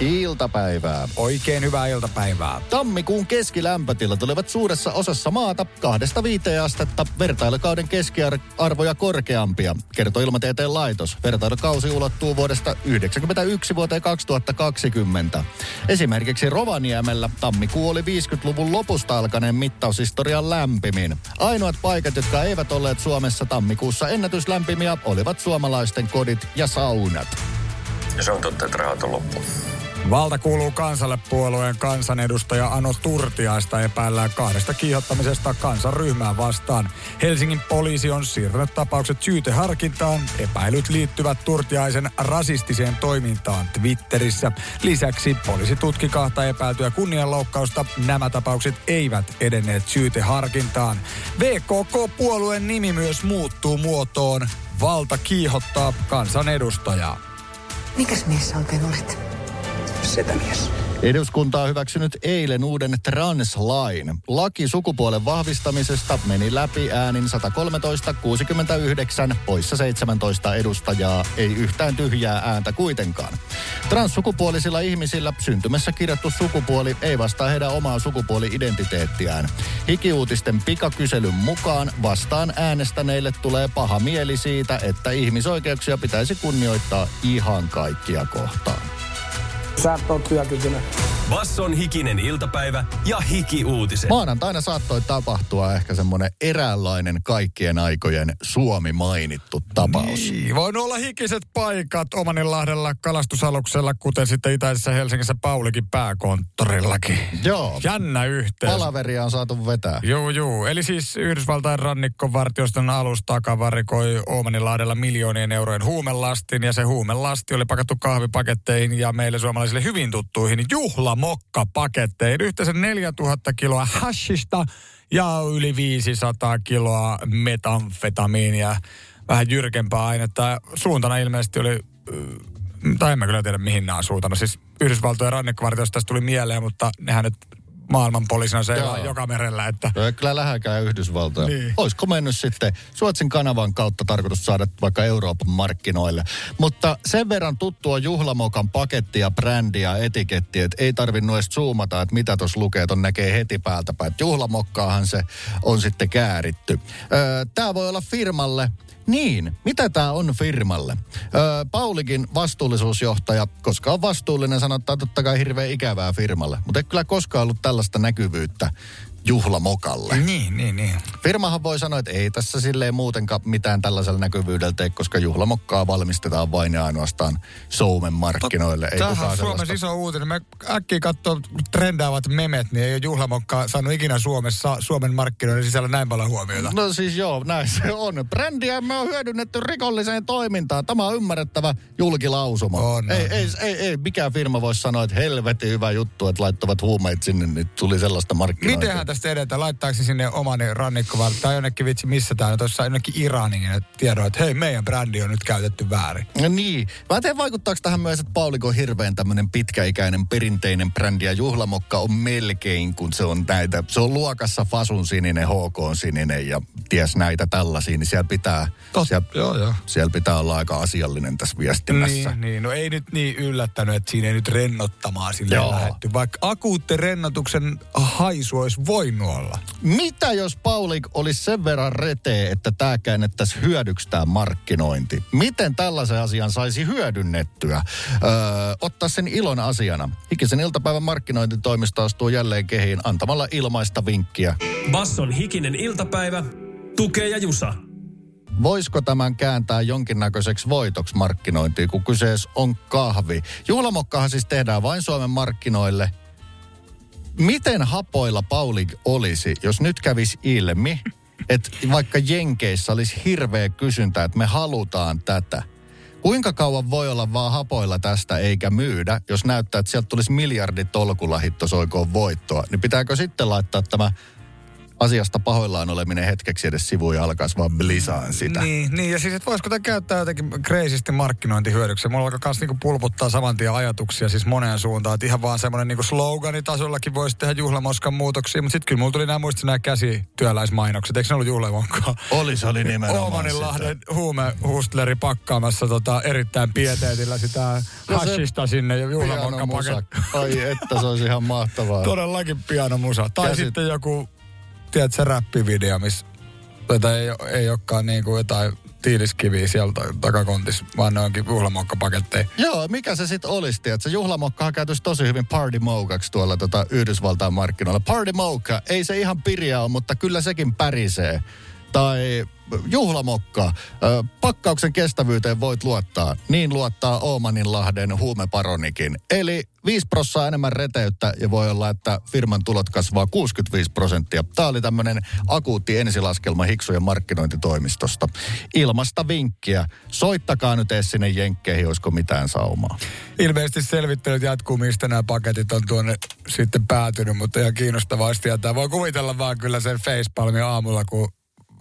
Iltapäivää. Oikein hyvää iltapäivää. Tammikuun keskilämpötilat olivat suuressa osassa maata kahdesta viiteen astetta vertailukauden keskiarvoja korkeampia, kertoo Ilmatieteen laitos. Vertailukausi ulottuu vuodesta 1991 vuoteen 2020. Esimerkiksi Rovaniemellä tammikuu oli 50-luvun lopusta alkaneen mittaushistorian lämpimin. Ainoat paikat, jotka eivät olleet Suomessa tammikuussa ennätyslämpimiä, olivat suomalaisten kodit ja saunat. Se on totta, että rahat on loppu. Valta kuuluu kansalle puolueen kansanedustaja Ano Turtiaista epäillään kahdesta kiihottamisesta kansanryhmää vastaan. Helsingin poliisi on siirtänyt tapaukset syyteharkintaan. Epäilyt liittyvät Turtiaisen rasistiseen toimintaan Twitterissä. Lisäksi poliisi tutki kahta epäiltyä kunnianloukkausta. Nämä tapaukset eivät edenneet syyteharkintaan. VKK-puolueen nimi myös muuttuu muotoon. Valta kiihottaa kansanedustajaa. Mikäs mies sä oikein olet? Setämies. Eduskunta on hyväksynyt eilen uuden translain. Laki sukupuolen vahvistamisesta meni läpi äänin 113-69, poissa 17 edustajaa, ei yhtään tyhjää ääntä kuitenkaan. Transsukupuolisilla ihmisillä syntymässä kirjattu sukupuoli ei vastaa heidän omaa sukupuoli-identiteettiään. Hikiuutisten pikakyselyn mukaan vastaan äänestäneille tulee paha mieli siitä, että ihmisoikeuksia pitäisi kunnioittaa ihan kaikkia kohtaan. Sä et ole työkykyinen. Basson hikinen iltapäivä ja hiki-uutiset. Maanantaina saattoi tapahtua ehkä semmoinen eräänlainen kaikkien aikojen Suomi mainittu tapaus. Niin, voin olla hikiset paikat Omaninlahdella kalastusaluksella, kuten sitten itäisessä Helsingissä Paulikin pääkonttorillakin. Joo. Jännä yhteys. Palaveria on saatu vetää. Joo, joo. Eli siis Yhdysvaltain rannikkovartioston alus takavarikoi Oomaninlahdella miljoonien eurojen huumelastin ja se huumelasti oli pakattu kahvipaketteihin ja meille suomalaisille hyvin tuttuihin juhlamokkapaketteihin. Yhteensä 4000 kiloa hashista ja yli 500 kiloa metamfetamiinia. Vähän jyrkempää ainetta. Suuntana ilmeisesti oli tai en mä kyllä tiedä mihin nämä on suuntana. Siis Yhdysvaltojen rannikkovartiosta tästä tuli mieleen, mutta nehän nyt maailman poliisina se joka merellä, että Ei kyllä lähekään Yhdysvaltoja. Niin. Olisiko mennyt sitten Suotsin kanavan kautta tarkoitus saada vaikka Euroopan markkinoille. Mutta sen verran tuttua juhlamokan pakettia, brändiä, etiketti, että ei tarvinnut edes zoomata, että mitä tuossa lukee, ton näkee heti päältä päin. Juhlamokkaahan se on sitten kääritty. Öö, Tämä voi olla firmalle niin, mitä tämä on firmalle? Öö, Paulikin vastuullisuusjohtaja, koska on vastuullinen, sanottaa totta kai hirveän ikävää firmalle. Mutta ei kyllä koskaan ollut tällaista näkyvyyttä juhlamokalle. Niin, niin, niin. Firmahan voi sanoa, että ei tässä silleen muutenkaan mitään tällaisella näkyvyydellä tee, koska juhlamokkaa valmistetaan vain ja ainoastaan Soumen markkinoille. Ei Tämähän on Suomessa sellaista. iso uutinen. Me äkkiä katsoo trendaavat memet, niin ei ole juhlamokka saanut ikinä Suomessa Suomen markkinoiden sisällä näin paljon huomiota. No siis joo, näin se on. Brändiä me on hyödynnetty rikolliseen toimintaan. Tämä on ymmärrettävä julkilausuma. On, ei, on. ei, ei, ei, mikään firma voi sanoa, että helvetin hyvä juttu, että laittavat huumeet sinne, niin tuli sellaista markkinointia. Mitenhän tästä edetään? Laittaako sinne oman rannikkovalta tai jonnekin vitsi, missä tämä on? Tuossa jonnekin Iraniin, että tiedon, että hei, meidän brändi on nyt käytetty väärin. No niin. Mä en tiedä, vaikuttaako tähän myös, että Pauliko on hirveän tämmöinen pitkäikäinen perinteinen brändi ja juhlamokka on melkein, kun se on näitä. Se on luokassa Fasun sininen, HK on sininen ja ties näitä tällaisia, niin siellä pitää, siellä, joo, joo. siellä pitää olla aika asiallinen tässä viestinnässä. Niin, niin, no ei nyt niin yllättänyt, että siinä ei nyt rennottamaan sille lähetty. Vaikka akuutti rennotuksen haisu olisi voinut voinut olla. Mitä jos Paulik olisi sen verran retee, että tämä käännettäisiin hyödyksi tämä markkinointi? Miten tällaisen asian saisi hyödynnettyä? Öö, ottaa sen ilon asiana. Hikisen iltapäivän markkinointitoimisto astuu jälleen kehiin antamalla ilmaista vinkkiä. Basson hikinen iltapäivä, tukee ja jusa. Voisiko tämän kääntää jonkinnäköiseksi voitoksi markkinointiin, kun kyseessä on kahvi? Juhlamokkahan siis tehdään vain Suomen markkinoille. Miten hapoilla Paulik olisi, jos nyt kävisi ilmi, että vaikka Jenkeissä olisi hirveä kysyntä, että me halutaan tätä. Kuinka kauan voi olla vaan hapoilla tästä eikä myydä, jos näyttää, että sieltä tulisi miljardi tolkulla hittosoikoon voittoa, niin pitääkö sitten laittaa tämä asiasta pahoillaan oleminen hetkeksi edes sivuun ja alkaisi vaan blisaan sitä. Niin, niin, ja siis, että voisiko tämä käyttää jotenkin kreisisti markkinointihyödyksi. Mulla alkaa myös niinku pulputtaa saman tien ajatuksia siis moneen suuntaan. Että ihan vaan semmoinen niinku sloganitasollakin voisi tehdä juhlamoskan muutoksia. Mutta sitten kyllä mulla tuli nämä muistin nämä käsityöläismainokset. Eikö ne ollut juhlamokkaa? Oli, se oli nimenomaan Oomaninlahden huumehustleri pakkaamassa tota, erittäin pieteetillä sitä No hashista sinne ja juhlamokkapaketti. Pianomusa. Ai että se olisi ihan mahtavaa. Todellakin pianomusa. Tai Käsit- sitten joku, tiedätkö, se räppivideo, missä tätä ei, ei olekaan kuin jotain tiiliskiviä sieltä takakontissa, vaan ne onkin juhlamokkapaketteja. Joo, mikä se sitten olisi, että juhlamokkahan käytösi tosi hyvin party moukaksi tuolla tota Yhdysvaltain markkinoilla. Party mocha, ei se ihan pirja ole, mutta kyllä sekin pärisee. Tai juhlamokka, pakkauksen kestävyyteen voit luottaa. Niin luottaa Oomaninlahden huumeparonikin. Eli 5 prossaa enemmän reteyttä ja voi olla, että firman tulot kasvaa 65 prosenttia. Tämä oli tämmöinen akuutti ensilaskelma Hiksujen markkinointitoimistosta. Ilmasta vinkkiä. Soittakaa nyt edes sinne jenkkeihin, olisiko mitään saumaa. Ilmeisesti selvittelyt jatkuu, mistä nämä paketit on tuonne sitten päätynyt, mutta ihan kiinnostavaa tietää. Voi kuvitella vaan kyllä sen facepalmin aamulla, kun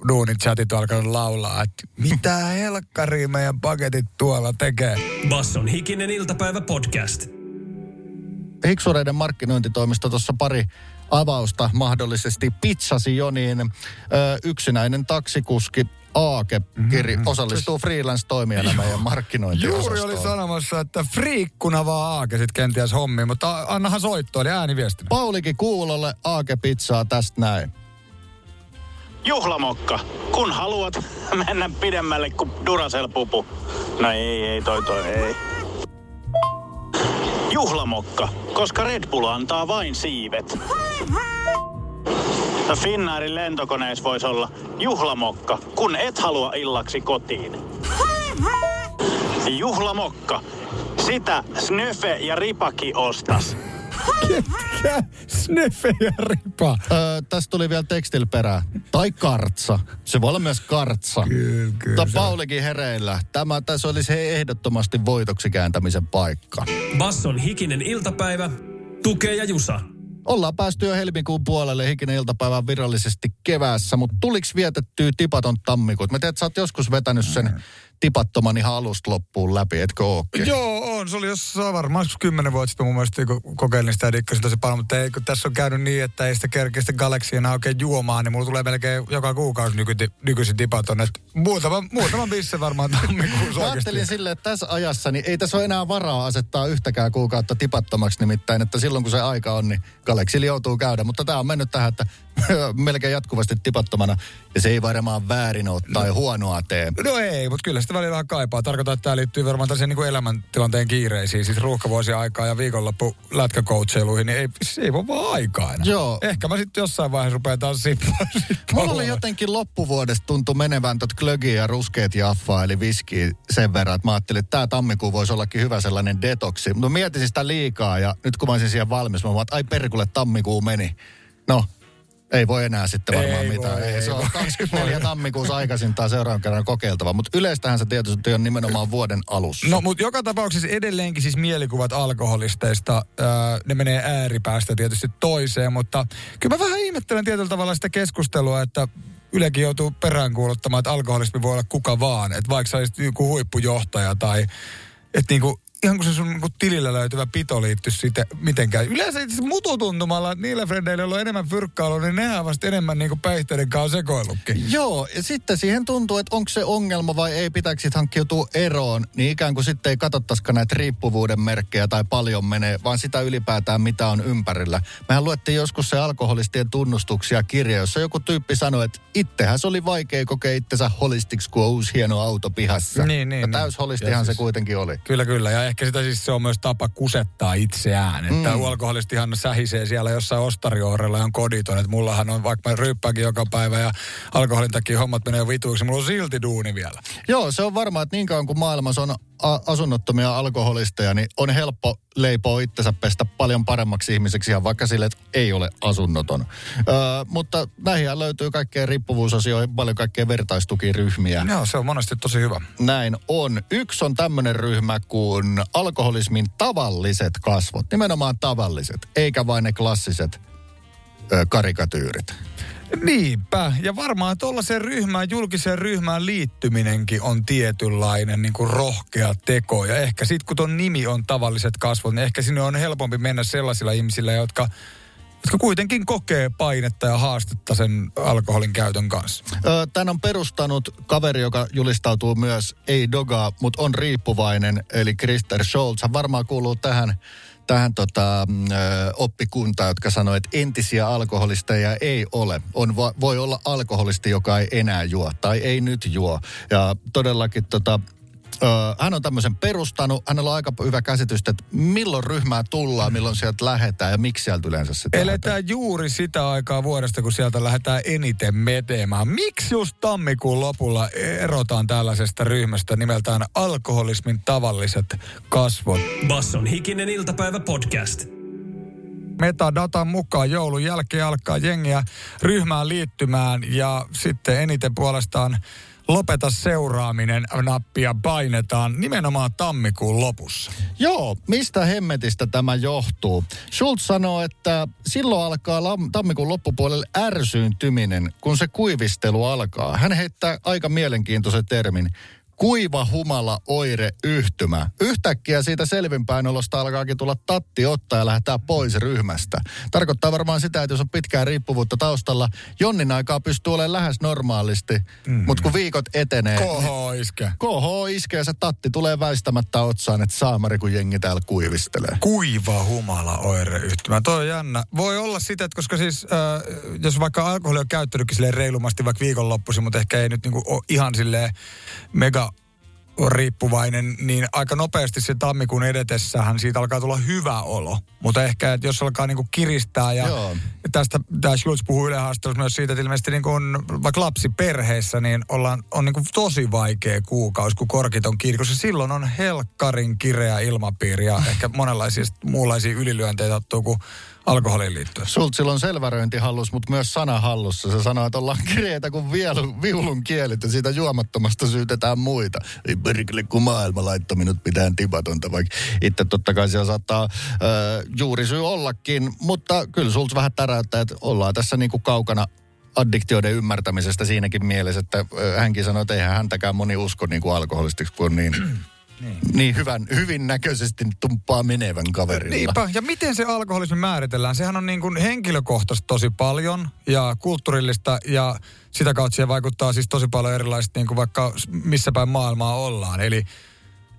duunin chatit on alkanut laulaa, että mitä helkkaria meidän paketit tuolla tekee. Basson hikinen iltapäivä podcast. Hiksureiden markkinointitoimisto tuossa pari avausta mahdollisesti pizzasi jo, niin ö, yksinäinen taksikuski Aake Kiri osallistuu freelance-toimijana meidän markkinointiosastoon. Juuri oli sanomassa, että friikkuna vaan Aake sit kenties hommiin, mutta annahan soittoa, eli ääniviestinä. Paulikin kuulolle Aake pizzaa tästä näin. Juhlamokka, kun haluat mennä pidemmälle kuin Duracell-pupu. No ei, ei, toi toi, ei. Juhlamokka, koska Red Bull antaa vain siivet. No Finnaarin lentokoneessa voisi olla juhlamokka, kun et halua illaksi kotiin. Juhlamokka, sitä Snöfe ja Ripaki ostas. Ketkä? Ja ripa. Öö, tästä tuli vielä tekstillä perään. Tai kartsa. Se voi olla myös kartsa. Kyllä, kyllä. Mutta Paulikin hereillä. Tämä tässä olisi ehdottomasti voitoksi kääntämisen paikka. Basson hikinen iltapäivä, tukee ja jusa. Ollaan päästy jo helmikuun puolelle hikinen iltapäivän virallisesti keväässä, mutta tuliks vietettyä tipaton tammikuut? Mä tiedän, että sä oot joskus vetänyt sen tipattoman ihan alusta loppuun läpi, etkö ookin? Joo, on. Se oli jossain varmaan kymmenen vuotta sitten mun mielestä, kun kokeilin sitä ja dikkasin tosi paljon. Mutta ei, kun tässä on käynyt niin, että ei sitä kerkeä sitä enää oikein juomaan, niin mulla tulee melkein joka kuukausi nykyti, nykyisin tipaton. Et muutama, muutaman bisse varmaan tammikuussa Mä ajattelin silleen, että tässä ajassa niin ei tässä ole enää varaa asettaa yhtäkään kuukautta tipattomaksi nimittäin, että silloin kun se aika on, niin Galaxilla joutuu käydä. Mutta tämä on mennyt tähän, että melkein jatkuvasti tipattomana ja se ei varmaan väärin ole tai huonoa tee. No ei, mutta kyllä sitä välillä vähän kaipaa. Tarkoitan, että tämä liittyy varmaan tällaisiin niin kuin elämäntilanteen kiireisiin, siis ruuhkavuosien aikaa ja viikonloppu lätkäcoacheiluihin, niin ei, siis ei voi vaan aikaa enää. Joo. Ehkä mä sitten jossain vaiheessa rupean taas sippaa. Mulla oli jotenkin loppuvuodesta tuntu menevän tot glögiä ja ruskeet jaffaa, eli viskiä sen verran, että mä ajattelin, että tämä tammikuu voisi ollakin hyvä sellainen detoksi. No mietin sitä liikaa ja nyt kun mä olisin siihen valmis, mä vaan, että ai perkulle tammikuu meni. No, ei voi enää sitten varmaan Ei mitään. voi, ei, se on voi. 24 tammikuussa aikaisintaan seuraavan kerran kokeiltava. Mutta yleistähän se tietysti on nimenomaan vuoden alussa. No, mutta joka tapauksessa edelleenkin siis mielikuvat alkoholisteista, ää, ne menee ääripäästä tietysti toiseen, mutta kyllä mä vähän ihmettelen tietyllä tavalla sitä keskustelua, että Ylekin joutuu peräänkuuluttamaan, että alkoholismi voi olla kuka vaan. Että vaikka sä olisit joku huippujohtaja tai että niinku ihan kuin se sun niin tilillä löytyvä pito liittyisi siitä mitenkään. Yleensä itse mututuntumalla, että niillä frendeillä, joilla on enemmän fyrkkaa ollut, niin nehän vasta enemmän niin päihteiden kanssa sekoillutkin. Joo, ja sitten siihen tuntuu, että onko se ongelma vai ei, pitääkö sit hankkiutua eroon, niin ikään kuin sitten ei katsottaisikaan näitä riippuvuuden merkkejä tai paljon menee, vaan sitä ylipäätään mitä on ympärillä. Mehän luettiin joskus se alkoholistien tunnustuksia kirja, jossa joku tyyppi sanoi, että itsehän se oli vaikea kokea itsensä holistiksi, kun on uusi hieno auto pihassa. Niin, niin, ja niin. täysholistihan Ja se siis- kuitenkin oli. Kyllä, kyllä. Ja ehkä sitä siis se on myös tapa kusettaa itseään. Että Mm. alkoholistihan sähisee siellä jossain ostariorella ja on koditon. Että mullahan on, vaikka mä ryyppääkin joka päivä ja alkoholin takia hommat menee vituiksi, mulla on silti duuni vielä. Joo, se on varmaa, että niin kauan kuin maailmassa on asunnottomia alkoholisteja, niin on helppo leipoa itsensä pestä paljon paremmaksi ihmiseksi, ihan vaikka sille, että ei ole asunnoton. Öö, mutta näihin löytyy kaikkea riippuvuusasioihin, paljon kaikkea vertaistukiryhmiä. Joo, se on monesti tosi hyvä. Näin on. Yksi on tämmöinen ryhmä kuin alkoholismin tavalliset kasvot. Nimenomaan tavalliset, eikä vain ne klassiset ö, karikatyyrit. Niinpä. Ja varmaan tuollaiseen ryhmään, julkiseen ryhmään liittyminenkin on tietynlainen niin kuin rohkea teko. Ja ehkä sitten kun ton nimi on tavalliset kasvot, niin ehkä sinne on helpompi mennä sellaisilla ihmisillä, jotka, jotka kuitenkin kokee painetta ja haastetta sen alkoholin käytön kanssa. Ö, Tän on perustanut kaveri, joka julistautuu myös ei dogaa, mutta on riippuvainen, eli Krister Scholz. Hän varmaan kuuluu tähän, tähän tota, mm, oppikuntaan, jotka sanoo, että entisiä alkoholisteja ei ole. On, voi olla alkoholisti, joka ei enää juo tai ei nyt juo. Ja todellakin tota, Hän on tämmöisen perustanut. Hänellä on aika hyvä käsitys, että milloin ryhmää tullaan, milloin sieltä lähdetään ja miksi sieltä yleensä sitä Eletään juuri sitä aikaa vuodesta, kun sieltä lähdetään eniten metemään. Miksi just tammikuun lopulla erotaan tällaisesta ryhmästä nimeltään alkoholismin tavalliset kasvot? Basson hikinen iltapäivä podcast. Metadatan mukaan joulun jälkeen alkaa jengiä ryhmään liittymään ja sitten eniten puolestaan lopeta seuraaminen nappia painetaan nimenomaan tammikuun lopussa. Joo, mistä hemmetistä tämä johtuu? Schultz sanoo, että silloin alkaa tammikuun loppupuolelle ärsyyntyminen, kun se kuivistelu alkaa. Hän heittää aika mielenkiintoisen termin. Kuiva humala oire yhtymä. Yhtäkkiä siitä selvinpäinolosta alkaakin tulla tatti ottaa ja lähdetään pois ryhmästä. Tarkoittaa varmaan sitä, että jos on pitkää riippuvuutta taustalla, jonnin aikaa pystyy olemaan lähes normaalisti, mm. mutta kun viikot etenee... KH iske. KH iskee ja se tatti tulee väistämättä otsaan, että saamari kun jengi täällä kuivistelee. Kuiva humala oireyhtymä. Toi on jännä. Voi olla sitä, että koska siis, äh, jos vaikka alkoholi on käyttänytkin reilumasti vaikka viikonloppuisin, mutta ehkä ei nyt niinku ihan silleen mega riippuvainen, niin aika nopeasti se tammikuun edetessähän siitä alkaa tulla hyvä olo. Mutta ehkä, että jos alkaa niinku kiristää ja, Joo. tästä tämä Schultz puhuu Yle Haastattelussa myös siitä, että ilmeisesti niinku on, vaikka lapsiperheessä, niin ollaan, on niinku tosi vaikea kuukausi, kun korkit on kiinni, koska silloin on helkkarin kireä ilmapiiri ja ehkä monenlaisia muunlaisia ylilyönteitä ottuu kuin alkoholiin liittyen. Schultzilla on selväröinti hallus, mutta myös sana hallussa. Se sanoo, että ollaan kireitä kuin vielu, viulun kielit ja siitä juomattomasta syytetään muita. Ei perkele, kun maailma laittoi minut mitään tipatonta, vaikka itse totta kai siellä saattaa äh, juurisyy ollakin. Mutta kyllä Schultz vähän täräyttää, että ollaan tässä niinku kaukana addiktioiden ymmärtämisestä siinäkin mielessä, että hänkin sanoi, että eihän häntäkään moni usko niin kuin alkoholistiksi, kun on niin, niin. niin hyvän, hyvin näköisesti tumppaa menevän kaverilla. Niinpä. Ja miten se alkoholismi määritellään? Sehän on niin kuin henkilökohtaisesti tosi paljon ja kulttuurillista ja sitä kautta siihen vaikuttaa siis tosi paljon erilaista niin kuin vaikka missä päin maailmaa ollaan. Eli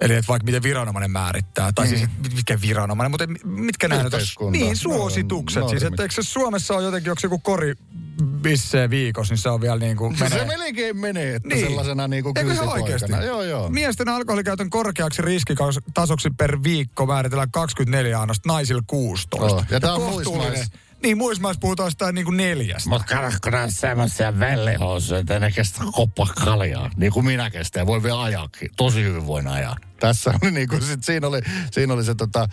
Eli että vaikka miten viranomainen määrittää, tai siis et mikä viranomainen, mutta mitkä nämä nyt on? Niin, suositukset. No, siis, normit. että eikö se Suomessa on jotenkin, joku kori bissee viikossa, niin se on vielä niin kuin menee. Se melkein menee, että niin. sellaisena niin kuin Eikö se oikeasti? Joo, joo. Miesten alkoholikäytön korkeaksi riskitasoksi per viikko määritellään 24 annosta, naisilla 16. Oh, ja tää on kohtuullinen- Niin, muismaissa puhutaan sitä niin kuin neljästä. Mutta katsokko nää semmoisia vellihousuja, että ne kestä koppa kaljaa. Niin kuin minä kestän voi vielä ajaakin. Tosi hyvin voin ajaa. Tässä oli niin kuin sit, siinä oli, siinä oli se tota,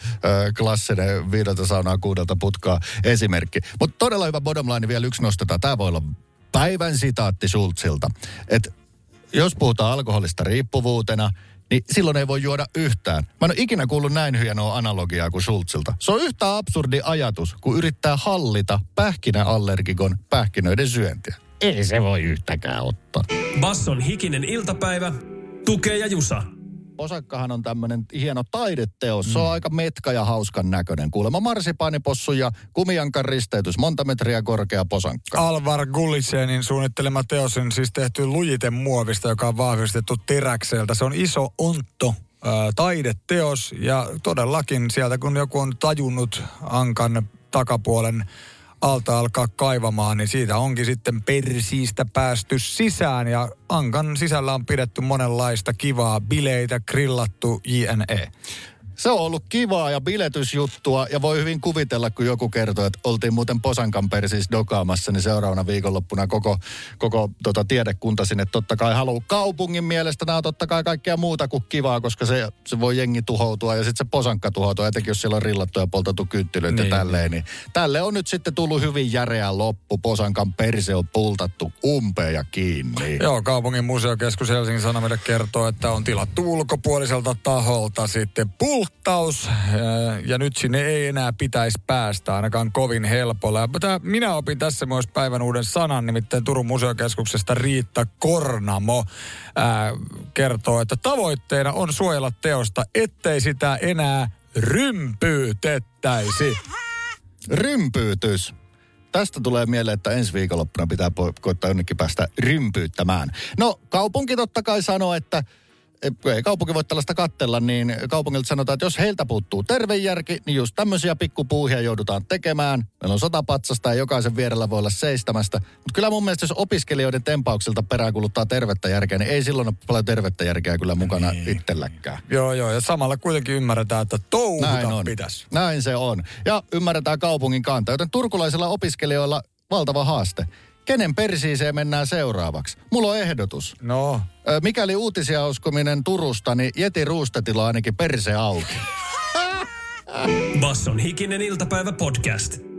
klassinen viideltä saunaa kuudelta putkaa esimerkki. Mutta todella hyvä bottom line vielä yksi nostetaan. Tämä voi olla päivän sitaatti Schultzilta. Että jos puhutaan alkoholista riippuvuutena, niin silloin ei voi juoda yhtään. Mä en ole ikinä kuullut näin hienoa analogiaa kuin Schultzilta. Se on yhtä absurdi ajatus, kun yrittää hallita pähkinäallergikon pähkinöiden syöntiä. Ei se voi yhtäkään ottaa. Basson hikinen iltapäivä. Tukee ja Jusa. Posakkahan on tämmöinen hieno taideteos. Mm. Se on aika metka ja hauskan näköinen. Kuulemma marsipaanipossu ja kumiankan risteytys, monta metriä korkea posankka. Alvar Gullisenin suunnittelema teos on siis tehty lujitemuovista, joka on vahvistettu teräkseltä. Se on iso ontto ää, taideteos ja todellakin sieltä kun joku on tajunnut ankan takapuolen alta alkaa kaivamaan, niin siitä onkin sitten persiistä päästy sisään ja ankan sisällä on pidetty monenlaista kivaa bileitä, grillattu jne. Se on ollut kivaa ja biletysjuttua ja voi hyvin kuvitella, kun joku kertoo, että oltiin muuten Posankan persiis dokaamassa, niin seuraavana viikonloppuna koko, koko tota, tiedekunta sinne totta kai haluaa. Kaupungin mielestä nämä on totta kai kaikkea muuta kuin kivaa, koska se, se voi jengi tuhoutua ja sitten se Posankka tuhoutua, etenkin jos siellä on rillattu ja poltettu kynttilöitä niin, ja tälleen. Niin. Tälle on nyt sitten tullut hyvin järeä loppu. Posankan perse on pultattu umpeen ja kiinni. Joo, kaupungin museokeskus Helsingin Sanomille kertoo, että on tilattu ulkopuoliselta taholta sitten pulttaus ja nyt sinne ei enää pitäisi päästä ainakaan kovin helpolla. Tää, minä opin tässä myös päivän uuden sanan, nimittäin Turun museokeskuksesta Riitta Kornamo ää, kertoo, että tavoitteena on suojella teosta, ettei sitä enää rympyytettäisi. Rympyytys. Tästä tulee mieleen, että ensi viikonloppuna pitää po- koittaa jonnekin päästä rympyyttämään. No, kaupunki totta kai sanoo, että ei kaupunki voi tällaista kattella, niin kaupungilta sanotaan, että jos heiltä puuttuu tervejärki, niin just tämmöisiä pikkupuuhia joudutaan tekemään. Meillä on sata patsasta ja jokaisen vierellä voi olla seistämästä. Mutta kyllä mun mielestä, jos opiskelijoiden tempauksilta peräänkuluttaa tervettä järkeä, niin ei silloin ole paljon tervettä järkeä kyllä mukana niin. itselläkään. Joo, joo, ja samalla kuitenkin ymmärretään, että Näin touhuta on. pitäisi. Näin se on. Ja ymmärretään kaupungin kanta, joten turkulaisilla opiskelijoilla valtava haaste. Kenen persiiseen mennään seuraavaksi? Mulla on ehdotus. No. Mikäli uutisia uskominen Turusta, niin Jeti Ruustetilla on ainakin perse auki. Basson hikinen iltapäivä podcast.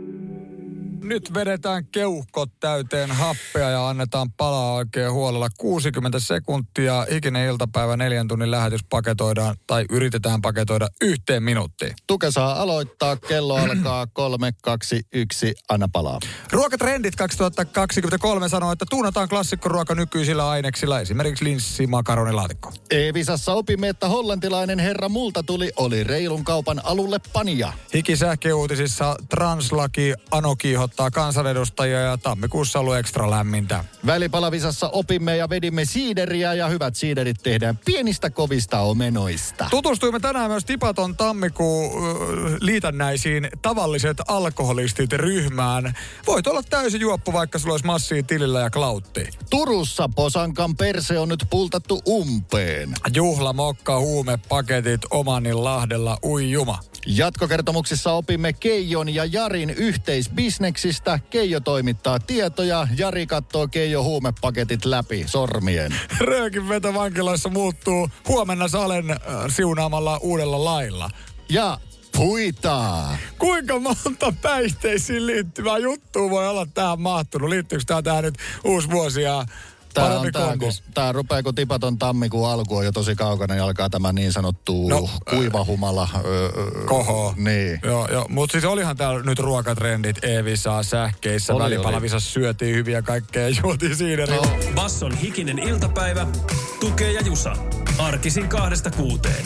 Nyt vedetään keuhkot täyteen happea ja annetaan palaa oikein huolella 60 sekuntia. Ikinen iltapäivä neljän tunnin lähetys paketoidaan tai yritetään paketoida yhteen minuuttiin. Tuke saa aloittaa, kello alkaa 3, 2, 1, anna palaa. Ruokatrendit 2023 sanoo, että tuunataan klassikkoruoka nykyisillä aineksilla, esimerkiksi linssi, makaronilaatikko. Evisassa opimme, että hollantilainen herra multa tuli oli reilun kaupan alulle panija. Hikisähkeuutisissa translaki Ano kiihottaa kansanedustajia ja tammikuussa ollut ekstra lämmintä. Välipalavisassa opimme ja vedimme siideriä ja hyvät siiderit tehdään pienistä kovista omenoista. Tutustuimme tänään myös Tipaton tammikuun äh, liitännäisiin tavalliset alkoholistit ryhmään. Voit olla täysin juoppu, vaikka sulla olisi massia tilillä ja klautti. Turussa Posankan perse on nyt pultattu umpeen. Juhla, mokka, huumepaketit Omanin lahdella, ui juma. Jatkokertomuksissa opimme Keijon ja Jarin yhteisbisneksistä. Keijo toimittaa tietoja, Jari katsoo Keijo huumepaketit läpi sormien. Röökin veto vankiloissa muuttuu huomenna Salen äh, siunaamalla uudella lailla. Ja puitaa. Kuinka monta päihteisiin liittyvää juttua voi olla tähän mahtunut? Liittyykö tämä tähän nyt uusi vuosi ja Tää, parempi on tää, kun, tää rupeaa, kun tipaton tammikuun alku on jo tosi kaukana, niin alkaa tämä niin sanottu No, kuivahumala. Öö, Koho. Niin. Joo, joo. mutta siis olihan täällä nyt ruokatrendit Evisaa, sähkeissä, Oli, välipalavisassa syötiin hyviä kaikkea ja juotiin siideriä. No. Basson hikinen iltapäivä, tukee ja jusa. Arkisin kahdesta kuuteen.